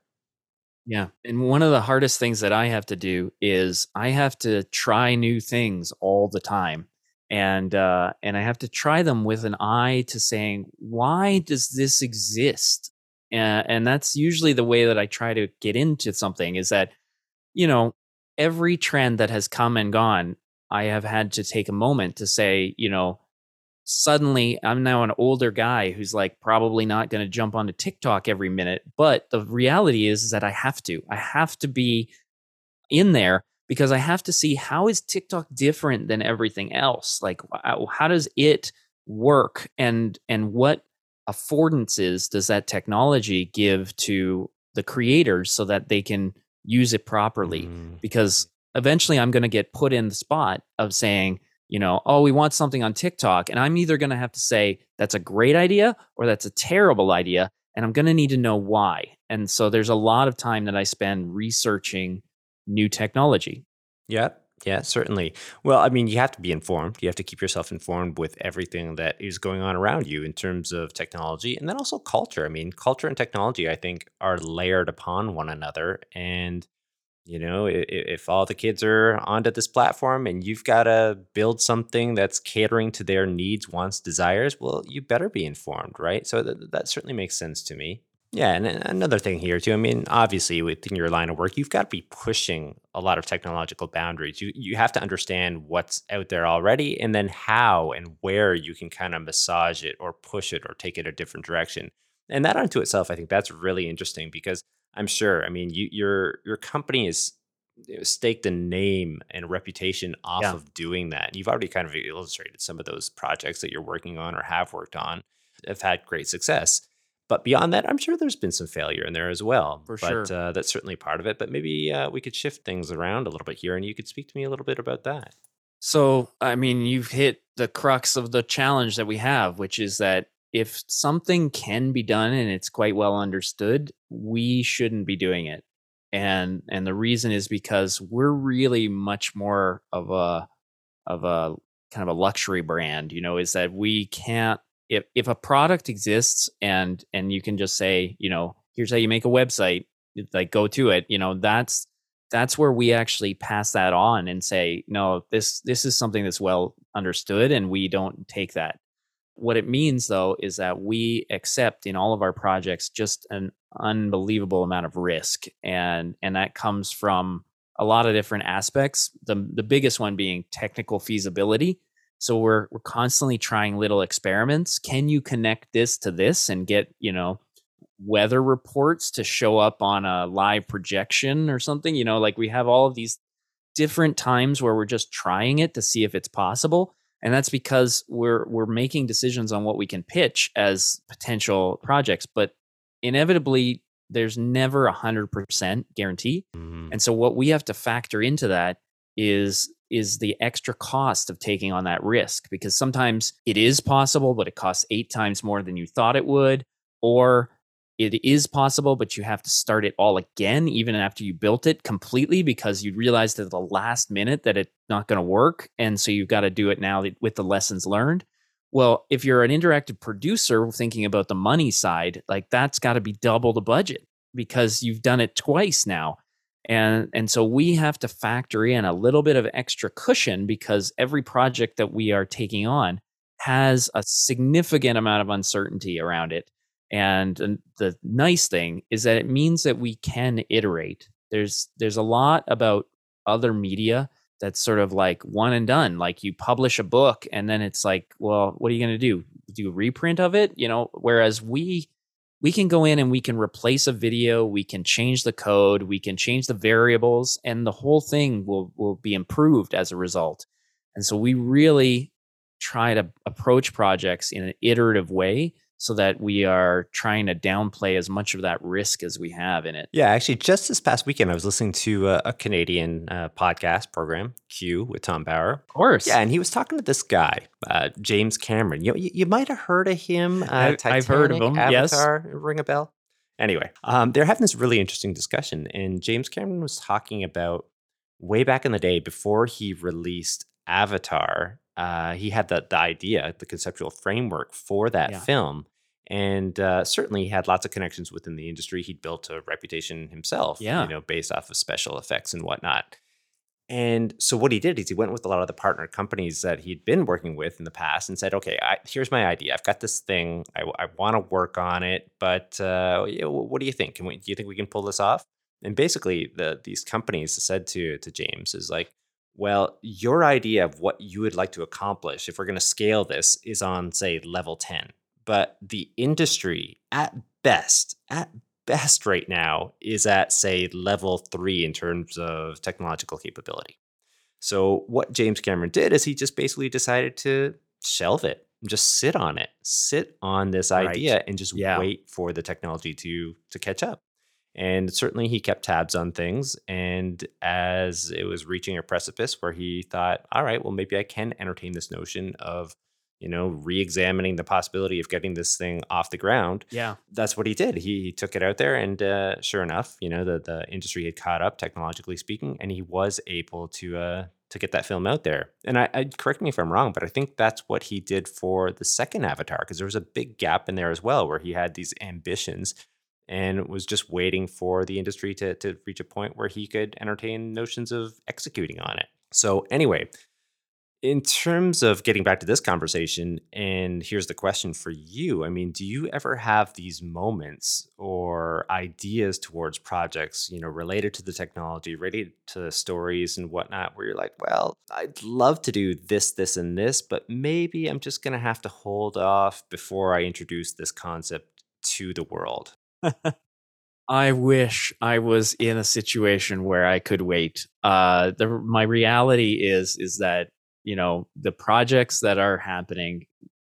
Yeah. And one of the hardest things that I have to do is I have to try new things all the time. And uh, and I have to try them with an eye to saying, why does this exist? And, and that's usually the way that I try to get into something is that, you know, every trend that has come and gone, I have had to take a moment to say, you know, suddenly I'm now an older guy who's like probably not going to jump onto TikTok every minute. But the reality is, is that I have to. I have to be in there because I have to see how is TikTok different than everything else? Like how does it work and and what affordances does that technology give to the creators so that they can use it properly? Mm. Because eventually I'm going to get put in the spot of saying, you know, oh, we want something on TikTok. And I'm either going to have to say that's a great idea or that's a terrible idea. And I'm going to need to know why. And so there's a lot of time that I spend researching new technology. Yeah. Yeah, certainly. Well, I mean, you have to be informed. You have to keep yourself informed with everything that is going on around you in terms of technology and then also culture. I mean, culture and technology, I think, are layered upon one another. And you know, if, if all the kids are onto this platform and you've got to build something that's catering to their needs, wants, desires, well, you better be informed, right? So th- that certainly makes sense to me. Yeah, and another thing here too. I mean, obviously, within your line of work, you've got to be pushing a lot of technological boundaries. You you have to understand what's out there already, and then how and where you can kind of massage it or push it or take it a different direction. And that unto itself, I think that's really interesting because I'm sure. I mean, you, your your company is staked a name and reputation off yeah. of doing that. And you've already kind of illustrated some of those projects that you're working on or have worked on have had great success. But beyond that, I'm sure there's been some failure in there as well. For but, sure. Uh, that's certainly part of it. But maybe uh, we could shift things around a little bit here and you could speak to me a little bit about that. So, I mean, you've hit the crux of the challenge that we have, which is that if something can be done and it's quite well understood, we shouldn't be doing it. And and the reason is because we're really much more of a of a kind of a luxury brand, you know, is that we can't if if a product exists and and you can just say, you know, here's how you make a website, like go to it, you know, that's that's where we actually pass that on and say, no, this this is something that's well understood and we don't take that what it means, though, is that we accept in all of our projects just an unbelievable amount of risk, and and that comes from a lot of different aspects. The the biggest one being technical feasibility. So we're we're constantly trying little experiments. Can you connect this to this and get you know weather reports to show up on a live projection or something? You know, like we have all of these different times where we're just trying it to see if it's possible and that's because we're we're making decisions on what we can pitch as potential projects but inevitably there's never a hundred percent guarantee mm-hmm. and so what we have to factor into that is is the extra cost of taking on that risk because sometimes it is possible but it costs eight times more than you thought it would or it is possible, but you have to start it all again, even after you built it completely, because you realized at the last minute that it's not going to work. And so you've got to do it now with the lessons learned. Well, if you're an interactive producer thinking about the money side, like that's got to be double the budget because you've done it twice now. And, and so we have to factor in a little bit of extra cushion because every project that we are taking on has a significant amount of uncertainty around it and the nice thing is that it means that we can iterate. There's there's a lot about other media that's sort of like one and done. Like you publish a book and then it's like, well, what are you going to do? Do a reprint of it? You know, whereas we we can go in and we can replace a video, we can change the code, we can change the variables, and the whole thing will will be improved as a result. And so we really try to approach projects in an iterative way so that we are trying to downplay as much of that risk as we have in it. Yeah, actually, just this past weekend, I was listening to a, a Canadian uh, podcast program, Q, with Tom Power. Of course. Yeah, and he was talking to this guy, uh, James Cameron. You, you, you might have heard of him. Uh, I, I've heard of him. Avatar, yes. ring a bell. Anyway, um, they're having this really interesting discussion, and James Cameron was talking about way back in the day before he released Avatar. Uh, he had the the idea, the conceptual framework for that Yeah. film, and uh, certainly had lots of connections within the industry. He'd built a reputation himself, Yeah. you know, based off of special effects and whatnot. And so what he did is he went with a lot of the partner companies that he'd been working with in the past and said, "Okay, I, here's my idea. I've got this thing. I, want to work on it, but uh, what do you think? Can we? Do you think we can pull this off?" And basically, the these companies said to to James is like, "Well, your idea of what you would like to accomplish, if we're going to scale this, is on say level ten, but the industry at best, at best right now is at say level three in terms of technological capability. So what James Cameron did is he just basically decided to shelve it, just sit on it, sit on this Right. idea, and just Yeah. wait for the technology to to catch up. And certainly he kept tabs on things. And as it was reaching a precipice where he thought, all right, well, maybe I can entertain this notion of, you know, re-examining the possibility of getting this thing off the ground Yeah. that's what he did. He, took it out there, and uh, sure enough, you know the the industry had caught up technologically speaking, and he was able to uh, to get that film out there. And I, I correct me if I'm wrong, but I think that's what he did for the second Avatar because there was a big gap in there as well, where he had these ambitions and was just waiting for the industry to to reach a point where he could entertain notions of executing on it. So anyway, in terms of getting back to this conversation, and here's the question for you I mean, do you ever have these moments or ideas towards projects, you know, related to the technology, related to stories and whatnot, where you're like, well, I'd love to do this, this, and this, but maybe I'm just going to have to hold off before I introduce this concept to the world? I wish I was in a situation where I could wait. Uh, the my reality is is that you know the projects that are happening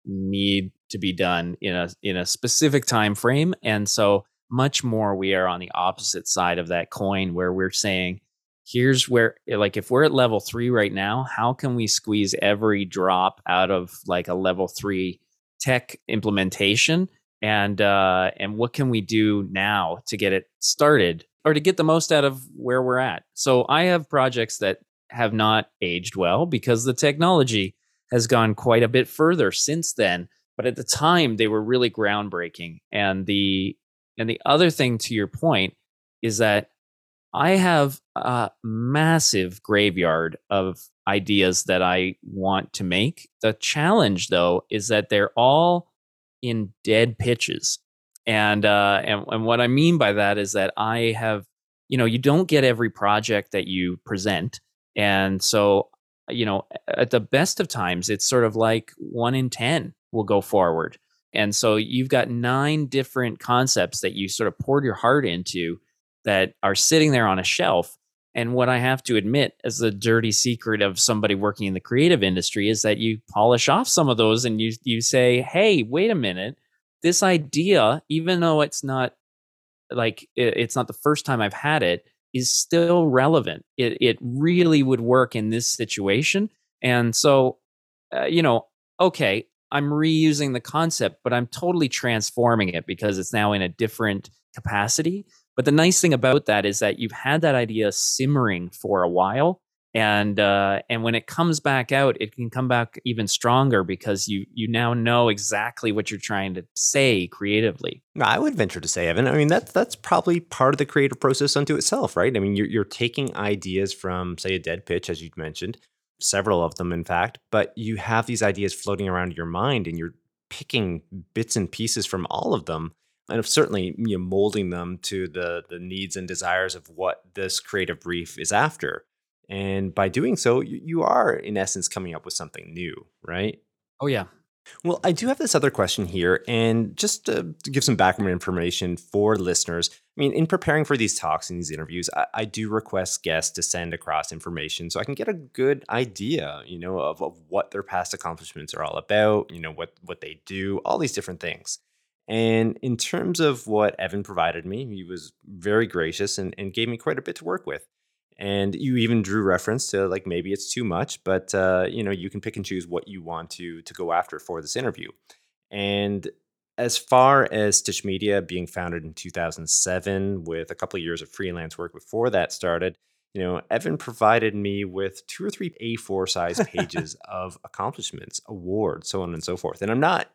need to be done in a in a specific time frame, and so much more we are on the opposite side of that coin, where we're saying, here's where like if we're at level three right now, how can we squeeze every drop out of like a level three tech implementation? and uh, and what can we do now to get it started or to get the most out of where we're at so i have projects that have not aged well because the technology has gone quite a bit further since then but at the time they were really groundbreaking and the and the other thing to your point is that i have a massive graveyard of ideas that i want to make the challenge though is that they're all in dead pitches. And uh and, and what I mean by that is that I have, you know, you don't get every project that you present. And so, you know, at the best of times, it's sort of like one in 10 will go forward. And so you've got nine different concepts that you sort of poured your heart into that are sitting there on a shelf. And what I have to admit, as the dirty secret of somebody working in the creative industry, is that you polish off some of those and you you say, "Hey, wait a minute, this idea, even though it's not like it's not the first time I've had it, is still relevant. It it really would work in this situation." And so, uh, you know, okay, I'm reusing the concept, but I'm totally transforming it because it's now in a different capacity. But the nice thing about that is that you've had that idea simmering for a while, and uh, and when it comes back out, it can come back even stronger because you you now know exactly what you're trying to say creatively. I would venture to say, Evan. I mean, that's that's probably part of the creative process unto itself, right? I mean, you're you're taking ideas from, say, a dead pitch, as you mentioned, several of them, in fact, but you have these ideas floating around your mind, and you're picking bits and pieces from all of them, and certainly you know, molding them to the the needs and desires of what this creative brief is after. And by doing so, you, are in essence coming up with something new, right? Oh yeah, Well, I do have this other question here, and just to, to give some background information for listeners. I mean, in preparing for these talks and these interviews, I, I do request guests to send across information so I can get a good idea, you know, of, of what their past accomplishments are all about, you know, what what they do, all these different things. And in terms of what Evan provided me, he was very gracious and, and gave me quite a bit to work with. And you even drew reference to like maybe it's too much, but uh, you know you can pick and choose what you want to to go after for this interview. And as far as Stitch Media being founded in 2007, with a couple of years of freelance work before that started, you know, Evan provided me with two or three A4 size *laughs* pages of accomplishments, awards, so on and so forth. And I'm not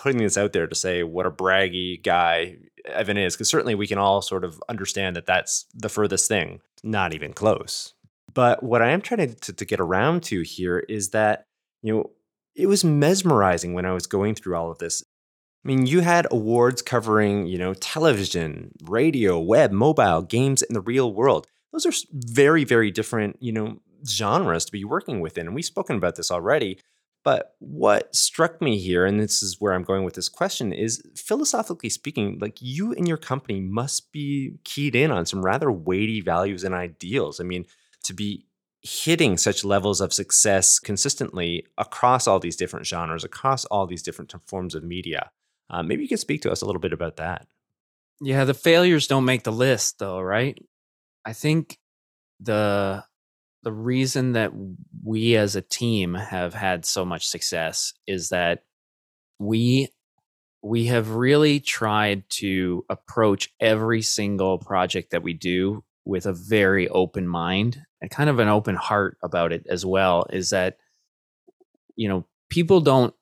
putting this out there to say what a braggy guy Evan is, because certainly we can all sort of understand that that's the furthest thing, not even close. But what I am trying to, to get around to here is that, you know, it was mesmerizing when I was going through all of this. I mean, you had awards covering, you know, television, radio, web, mobile, games in the real world. Those are very, very different, you know, genres to be working within. And we've spoken about this already. But what struck me here, and this is where I'm going with this question, is philosophically speaking, like you and your company must be keyed in on some rather weighty values and ideals. I mean, to be hitting such levels of success consistently across all these different genres, across all these different forms of media. Uh, maybe you could speak to us a little bit about that. Yeah, the failures don't make the list, though, right? I think the the reason that we as a team have had so much success is that we we have really tried to approach every single project that we do with a very open mind and kind of an open heart about it as well is that you know people don't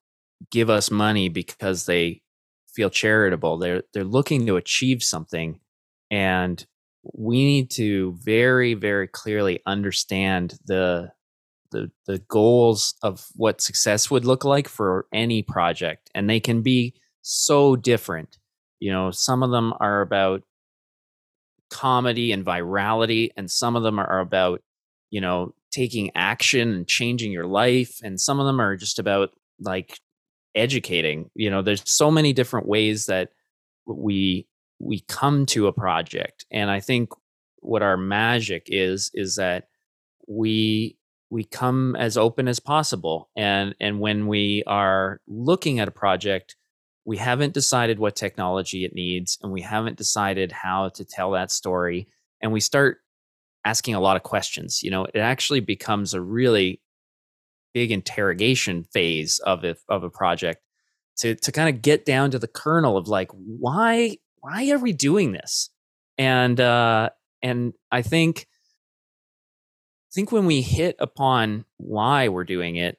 give us money because they feel charitable. They're they're looking to achieve something and we need to very very clearly understand the the the goals of what success would look like for any project and they can be so different. You know some of them are about comedy and virality and some of them are about you know taking action and changing your life and some of them are just about like educating. You know there's so many different ways that we we come to a project and i think what our magic is is that we we come as open as possible and and when we are looking at a project we haven't decided what technology it needs and we haven't decided how to tell that story and we start asking a lot of questions you know? It actually becomes a really big interrogation phase of a, of a project to to kind of get down to the kernel of like why why are we doing this? And uh and i think I think when we hit upon why we're doing it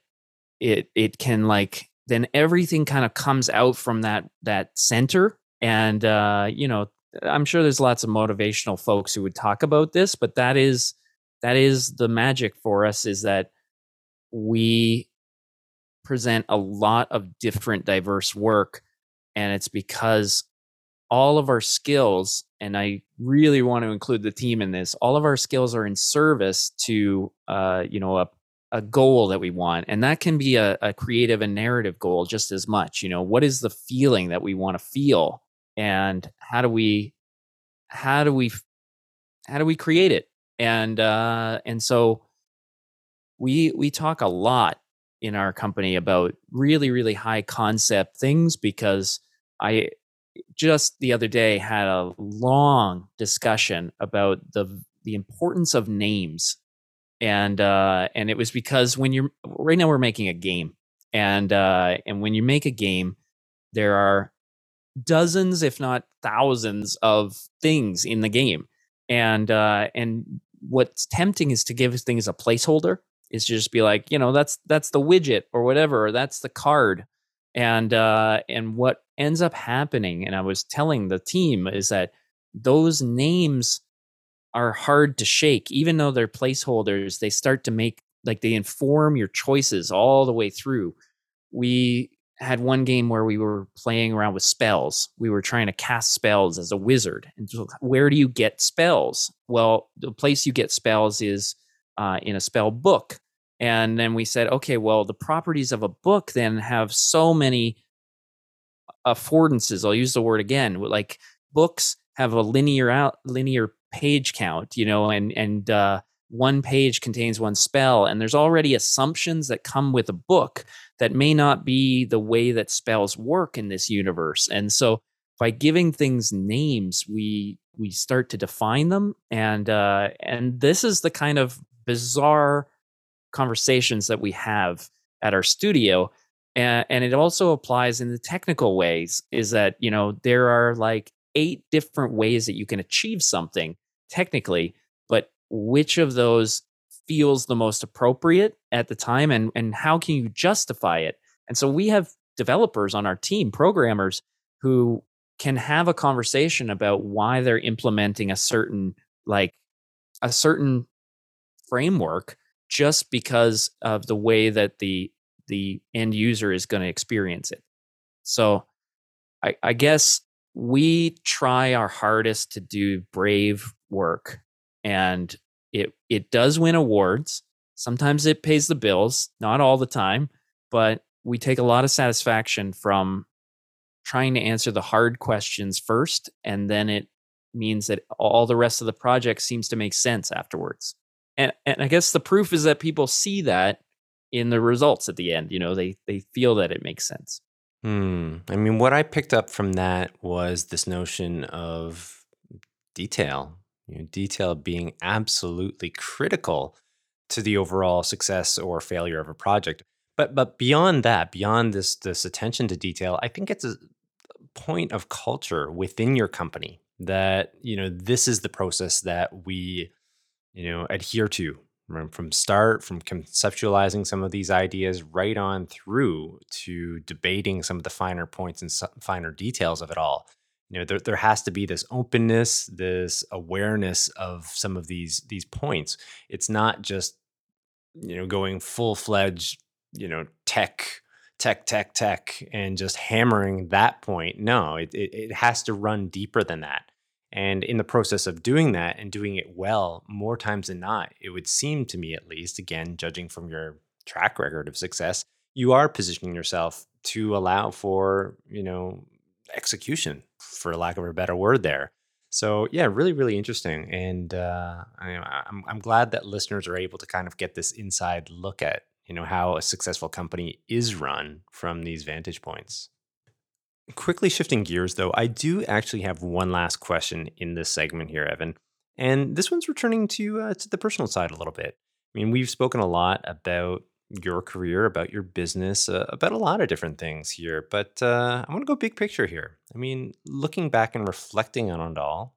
it it can like then everything kind of comes out from that that center. And uh you know i'm sure there's lots of motivational folks who would talk about this but that is that is the magic for us is that we present a lot of different diverse work and it's because all of our skills and i really want to include the team in this all of our skills are in service to uh, you know a, a goal that we want and that can be a, a creative and narrative goal just as much you know what is the feeling that we want to feel and how do we how do we how do we create it? And uh and so we we talk a lot in our company about really really high concept things because i just the other day had a long discussion about the the importance of names. And uh and it was because when you're right now we're making a game. And uh and when you make a game there are dozens if not thousands of things in the game. And uh and what's tempting is to give things a placeholder is to just be like you know that's that's the widget or whatever or that's the card and uh and what ends up happening and i was telling the team is that those names are hard to shake. Even though they're placeholders they start to make like they inform your choices all the way through. We had one game where we were playing around with spells. We were trying to cast spells as a wizard. And so where do you get spells? Well the place you get spells is uh, in a spell book and then we said okay well the properties of a book then have so many affordances i'll use the word again like books have a linear out linear page count you know and and uh, one page contains one spell and there's already assumptions that come with a book that may not be the way that spells work in this universe. And so by giving things names, we we start to define them, and uh, and this is the kind of bizarre conversations that we have at our studio. And, and it also applies in the technical ways is that, you know, there are like eight different ways that you can achieve something technically, but which of those feels the most appropriate at the time and, and how can you justify it? And so we have developers on our team, programmers who can have a conversation about why they're implementing a certain like a certain framework just because of the way that the the end user is going to experience it. So I, I guess we try our hardest to do brave work and it it does win awards. Sometimes it pays the bills, not all the time, but we take a lot of satisfaction from trying to answer the hard questions first and then it means that all the rest of the project seems to make sense afterwards and and I guess the proof is that people see that in the results at the end. You know, they they feel that it makes sense. Hmm. I mean, what I picked up from that was this notion of detail. You know, detail being absolutely critical to the overall success or failure of a project. But but beyond that, beyond this this attention to detail, I think it's a point of culture within your company that you know this is the process that we you know, adhere to from start, from conceptualizing some of these ideas right on through to debating some of the finer points and finer details of it all. You know, there, there has to be this openness, this awareness of some of these these points. It's not just, you know, going full fledged, you know, tech, tech, tech, tech, and just hammering that point. No, it, it, it has to run deeper than that. And in the process of doing that and doing it well, more times than not, it would seem to me, at least, again, judging from your track record of success, you are positioning yourself to allow for, you know, execution, for lack of a better word there. So yeah, really, really interesting, and uh, I, I'm I'm glad that listeners are able to kind of get this inside look at you know how a successful company is run from these vantage points. Quickly shifting gears, though, I do actually have one last question in this segment here, Evan. And this one's returning to uh, to the personal side a little bit. I mean, we've spoken a lot about your career, about your business, uh, about a lot of different things here. But uh, I want to go big picture here. I mean, looking back and reflecting on it all,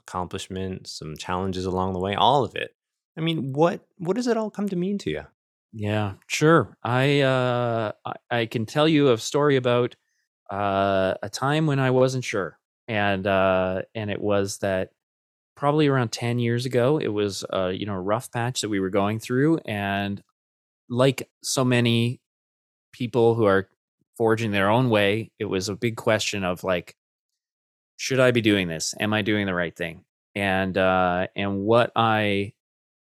accomplishments, some challenges along the way, all of it. I mean, what what does it all come to mean to you? Yeah, sure. I uh, I, I can tell you a story about uh, a time when I wasn't sure, and uh, and it was that probably around ten years ago. It was uh, you know a rough patch that we were going through, and like so many people who are forging their own way, it was a big question of like, should I be doing this? Am I doing the right thing? And uh, and what I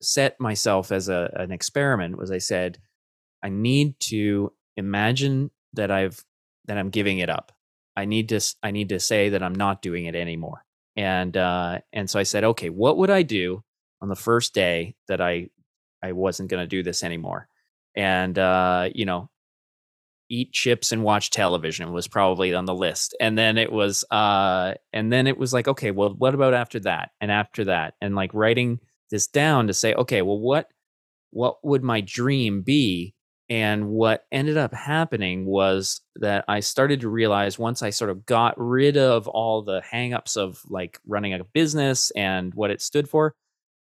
set myself as a an experiment was I said, I need to imagine that I've that I'm giving it up. I need to I need to say that I'm not doing it anymore. And uh, and so I said, okay, what would I do on the first day that I I wasn't going to do this anymore? And uh, you know, eat chips and watch television was probably on the list. And then it was uh, and then it was like, okay, well, what about after that? And after that, and like writing this down to say, okay, well, what what would my dream be and what ended up happening was that I started to realize once I sort of got rid of all the hangups of like running a business and what it stood for,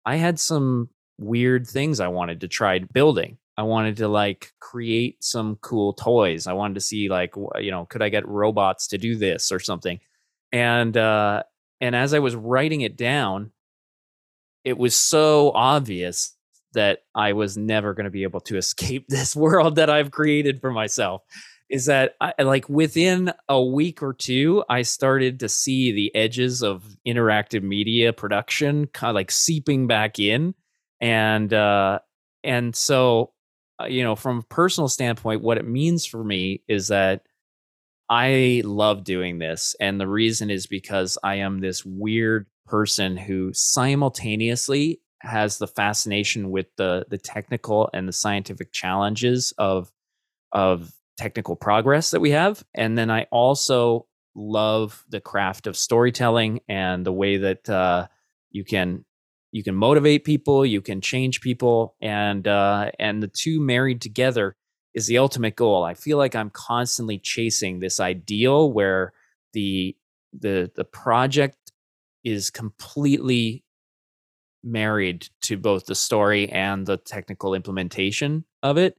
I had some weird things I wanted to try building. I wanted to like create some cool toys. I wanted to see like you know, could I get robots to do this or something? And uh and as I was writing it down, it was so obvious that I was never going to be able to *laughs* escape this world that I've created for myself is that I, like within a week or two i started to see the edges of interactive media production kind of like seeping back in. And uh and so uh, you know from a personal standpoint what it means for me is that i love doing this. And the reason is because i am this weird person who simultaneously has the fascination with the the technical and the scientific challenges of of technical progress that we have and then i also love the craft of storytelling and the way that uh, you can you can motivate people, you can change people, and uh, and the two married together is the ultimate goal. I feel like I'm constantly chasing this ideal where the the the project is completely married to both the story and the technical implementation of it.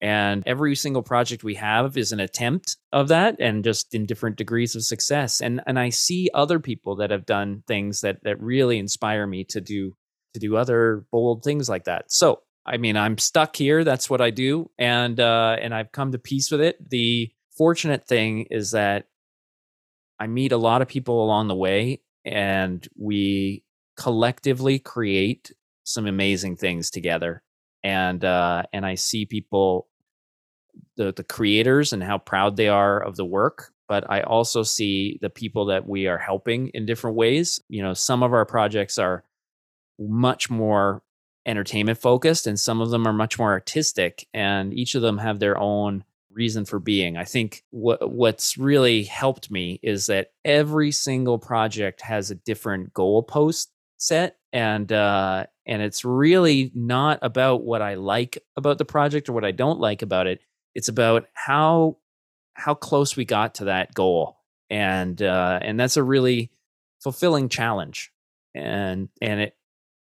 And every single project we have is an attempt of that and just in different degrees of success. And and i see other people that have done things that that really inspire me to do to do other bold things like that. So i mean i'm stuck here. That's what i do. And uh and i've come to peace with it. The fortunate thing is that i meet a lot of people along the way and we collectively create some amazing things together and uh, and I see people, the the creators, and how proud they are of the work. But I also see the people that we are helping in different ways. You know, some of our projects are much more entertainment focused, and some of them are much more artistic, and each of them have their own reason for being. I think what what's really helped me is that every single project has a different goalpost set and uh and it's really not about what I like about the project or what I don't like about it. It's about how how close we got to that goal, and uh, and that's a really fulfilling challenge, and and it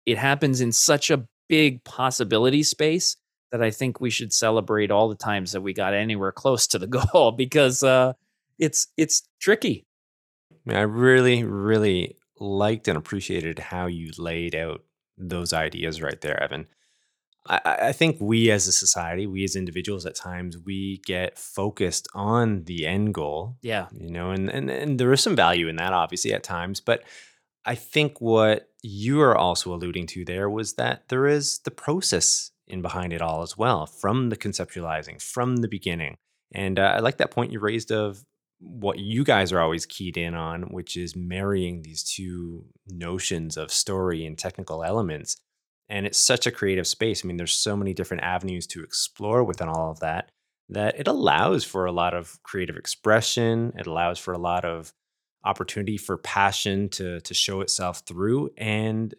it happens in such a big possibility space that I think we should celebrate all the times that we got anywhere close to the *laughs* goal because uh, it's it's tricky. I really, really liked and appreciated how you laid out those ideas right there, Evan. I, I think we as a society, we as individuals at times, we get focused on the end goal. Yeah. You know, and, and, and there is some value in that, obviously, at times. But I think what you are also alluding to there was that there is the process in behind it all as well, from the conceptualizing, from the beginning. And uh, I like that point you raised of what you guys are always keyed in on, which is marrying these two notions of story and technical elements. And it's such a creative space. I mean, there's so many different avenues to explore within all of that that it allows for a lot of creative expression. It allows for a lot of opportunity for passion to to show itself through. And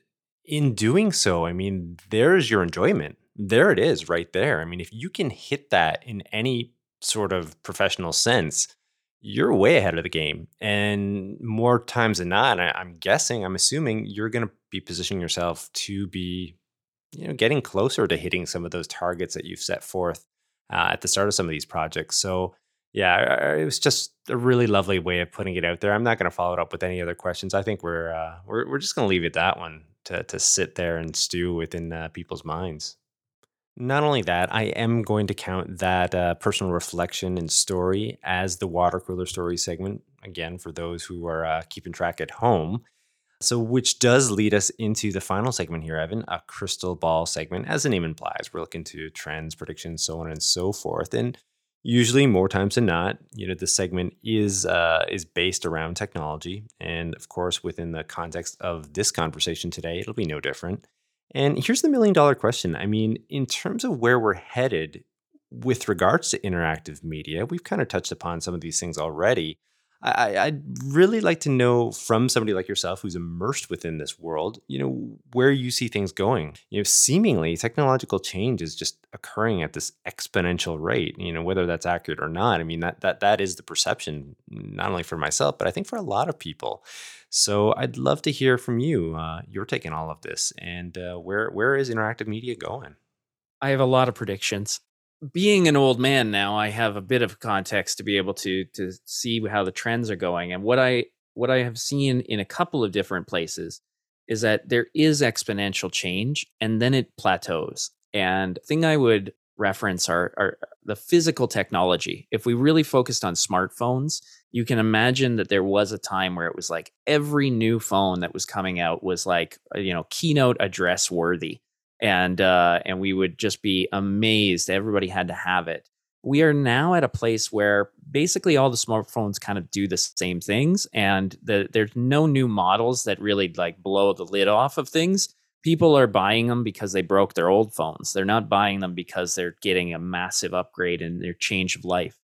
in doing so, I mean, there's your enjoyment. There it is right there. I mean, if you can hit that in any sort of professional sense, you're way ahead of the game. And more times than not, I, am guessing, I'm assuming you're going to be positioning yourself to be, you know, getting closer to hitting some of those targets that you've set forth uh, at the start of some of these projects. So, yeah, it was just a really lovely way of putting it out there. I'm not going to follow it up with any other questions. I think we're uh, we're we're just going to leave it that one to to sit there and stew within uh, people's minds. Not only that, I am going to count that uh, personal reflection and story as the water cooler story segment. Again, for those who are uh, keeping track at home. So, which does lead us into the final segment here, Evan, a crystal ball segment. As the name implies, we're looking to trends, predictions, so on and so forth. And usually, more times than not, you know, the segment is uh, is based around technology, and of course, within the context of this conversation today, it'll be no different. And here's the million dollar question. I mean, in terms of where we're headed with regards to interactive media, we've kind of touched upon some of these things already. I, would really like to know from somebody like yourself who's immersed within this world, you know, where you see things going. You know, seemingly technological change is just occurring at this exponential rate. You know, whether that's accurate or not. I mean, that that that is the perception, not only for myself, but I think for a lot of people. So I'd love to hear from you. Uh, you're taking all of this, and uh, where where is interactive media going? I have a lot of predictions. Being an old man now, I have a bit of context to be able to to see how the trends are going. And what I what I have seen in a couple of different places is that there is exponential change, and then it plateaus. And thing I would reference are, are the physical technology. If we really focused on smartphones, you can imagine that there was a time where it was like every new phone that was coming out was like uh, you know keynote address worthy. And uh, and we would just be amazed everybody had to have it. We are now at a place where basically all the smartphones kind of do the same things and the, there's no new models that really like blow the lid off of things people are buying them because they broke their old phones. They're not buying them because they're getting a massive upgrade in their change of life.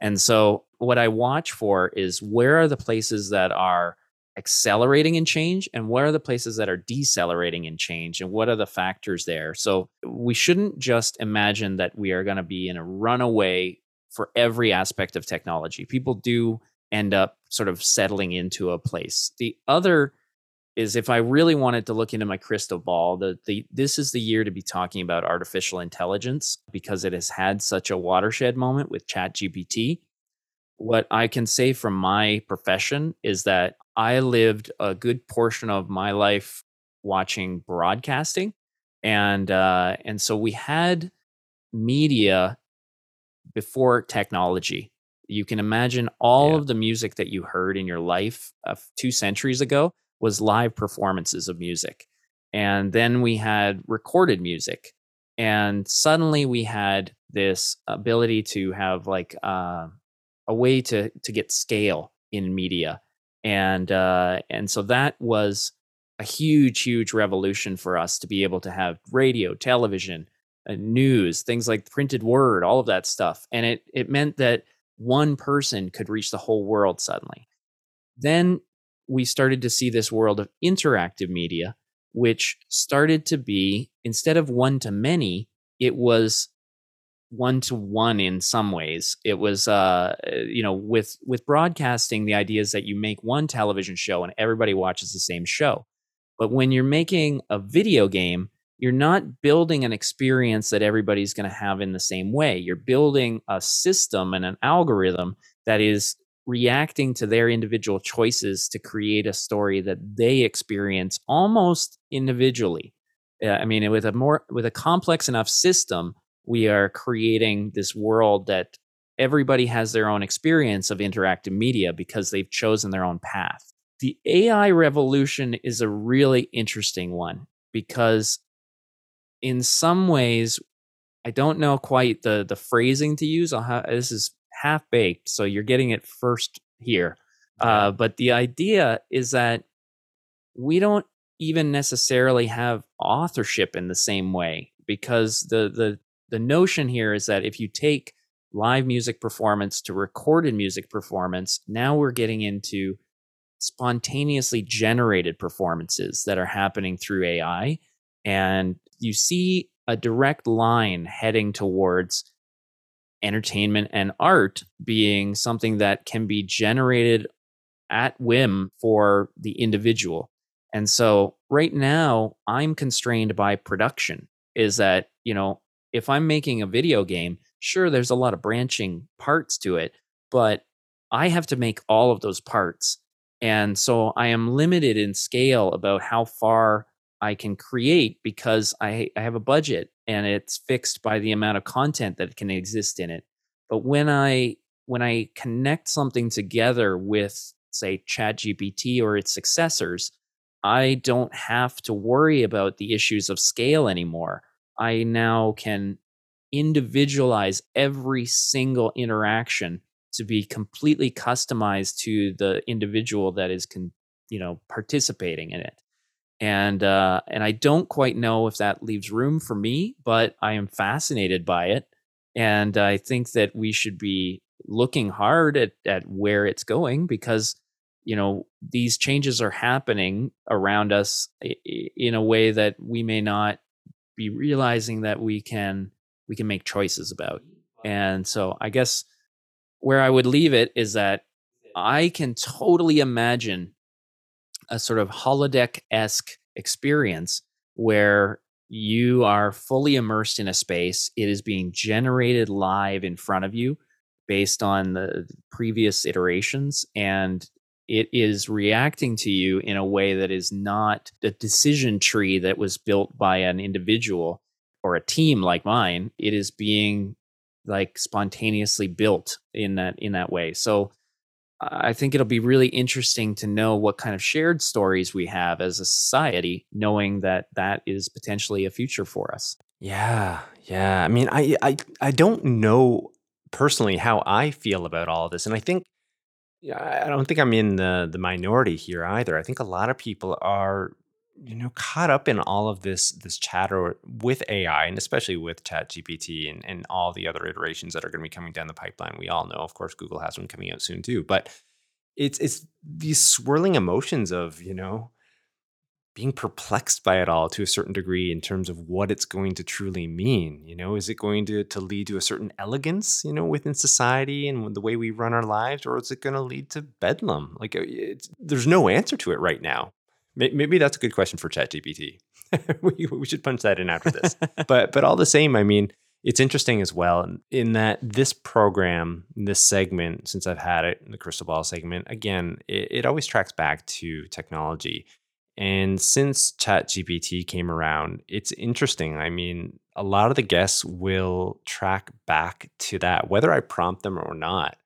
And so what I watch for is where are the places that are accelerating in change and what are the places that are decelerating in change and what are the factors there? So we shouldn't just imagine that we are going to be in a runaway for every aspect of technology. People do end up sort of settling into a place. The other is if i really wanted to look into my crystal ball the, the this is the year to be talking about artificial intelligence because it has had such a watershed moment with chat gpt what I can say from my profession is that I lived a good portion of my life watching broadcasting, and uh, and so we had media before technology. You can imagine all yeah. of the music that you heard in your life uh, two centuries ago was live performances of music, and then we had recorded music, and suddenly we had this ability to have like uh, a way to to get scale in media and uh, and so that was a huge huge revolution for us to be able to have radio television uh, news things like printed word all of that stuff and it it meant that one person could reach the whole world suddenly. Then we started to see this world of interactive media which started to be instead of one to many it was one to one in some ways. It was, uh, you know, with with broadcasting, the idea is that you make one television show and everybody watches the same show. But when you're making a video game, you're not building an experience that everybody's going to have in the same way. You're building a system and an algorithm that is reacting to their individual choices to create a story that they experience almost individually. Uh, I mean, with a more with a complex enough system, we are creating this world that everybody has their own experience of interactive media because they've chosen their own path. The AI revolution is a really interesting one because in some ways I don't know quite the the phrasing to use. Have, this is half baked, so you're getting it first here. Uh, but the idea is that we don't even necessarily have authorship in the same way because the the the notion here is that if you take live music performance to recorded music performance, now we're getting into spontaneously generated performances that are happening through AI. And you see a direct line heading towards entertainment and art being something that can be generated at whim for the individual. And so right now I'm constrained by production is that, you know, if I'm making a video game, sure, there's a lot of branching parts to it, but I have to make all of those parts. And so I am limited in scale about how far I can create because I, I have a budget and it's fixed by the amount of content that can exist in it. But when I when I connect something together with say ChatGPT or its successors, I don't have to worry about the issues of scale anymore. I now can individualize every single interaction to be completely customized to the individual that is con, you know participating in it and uh, and I don't quite know if that leaves room for me, but I am fascinated by it, and I think that we should be looking hard at at where it's going because you know these changes are happening around us in a way that we may not be realizing that we can we can make choices about. And so I guess where I would leave it is that I can totally imagine a sort of holodeck esque experience where you are fully immersed in a space. It is being generated live in front of you based on the previous iterations. And it is reacting to you in a way that is not the decision tree that was built by an individual or a team like mine it is being like spontaneously built in that in that way so i think it'll be really interesting to know what kind of shared stories we have as a society knowing that that is potentially a future for us yeah yeah i mean i i, I don't know personally how i feel about all of this and i think yeah, I don't think I'm in the the minority here either. I think a lot of people are you know caught up in all of this this chatter with AI and especially with Chat GPT and, and all the other iterations that are going to be coming down the pipeline. We all know, of course, Google has one coming out soon too. But it's it's these swirling emotions of, you know, being perplexed by it all to a certain degree in terms of what it's going to truly mean. You know, is it going to, to lead to a certain elegance, you know, within society and the way we run our lives, or is it going to lead to bedlam? Like, uh, there's no answer to it right now. Maybe that's a good question for ChatGPT. *laughs* we, we should punch that in after this. *laughs* but but all the same, I mean, it's interesting as well in that this program, this segment, since I've had it, the crystal ball segment, again, it, it always tracks back to technology and since ChatGPT came around, it's interesting. I mean, a lot of the guests will track back to that, whether I prompt them or not.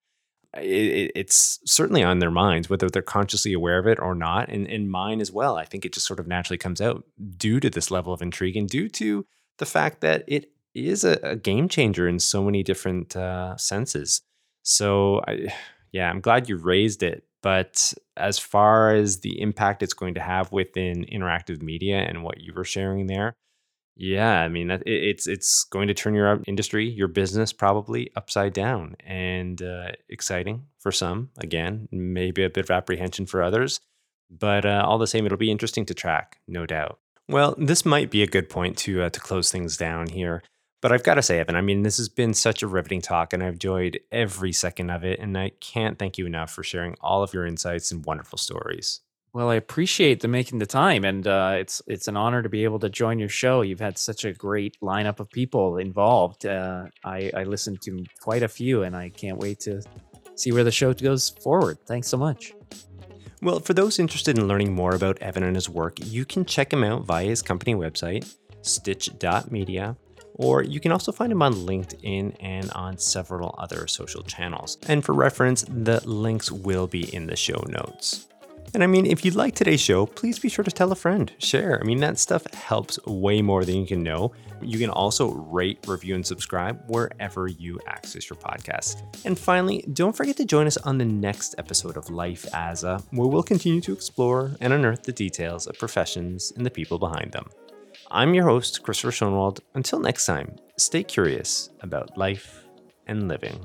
It, it's certainly on their minds, whether they're consciously aware of it or not, and, and mine as well. I think it just sort of naturally comes out due to this level of intrigue and due to the fact that it is a, a game changer in so many different uh, senses. So, I, *sighs* yeah, I'm glad you raised it but as far as the impact it's going to have within interactive media and what you were sharing there, yeah, I mean, it's it's going to turn your industry, your business, probably upside down, and uh, exciting for some. Again, maybe a bit of apprehension for others, but uh, all the same, it'll be interesting to track, no doubt. Well, this might be a good point to uh, to close things down here. But I've got to say, Evan, I mean, this has been such a riveting talk, and I've enjoyed every second of it. And I can't thank you enough for sharing all of your insights and wonderful stories. Well, I appreciate the making the time, and uh, it's it's an honor to be able to join your show. You've had such a great lineup of people involved. Uh, I, I listened to quite a few, and I can't wait to see where the show goes forward. Thanks so much. Well, for those interested in learning more about Evan and his work, you can check him out via his company website, stitch.media or you can also find him on LinkedIn and on several other social channels. And for reference, the links will be in the show notes. And I mean, if you like today's show, please be sure to tell a friend, share. I mean, that stuff helps way more than you can know. You can also rate, review, and subscribe wherever you access your podcast. And finally, don't forget to join us on the next episode of Life as a, where we'll continue to explore and unearth the details of professions and the people behind them. I'm your host, Christopher Schoenwald. Until next time, stay curious about life and living.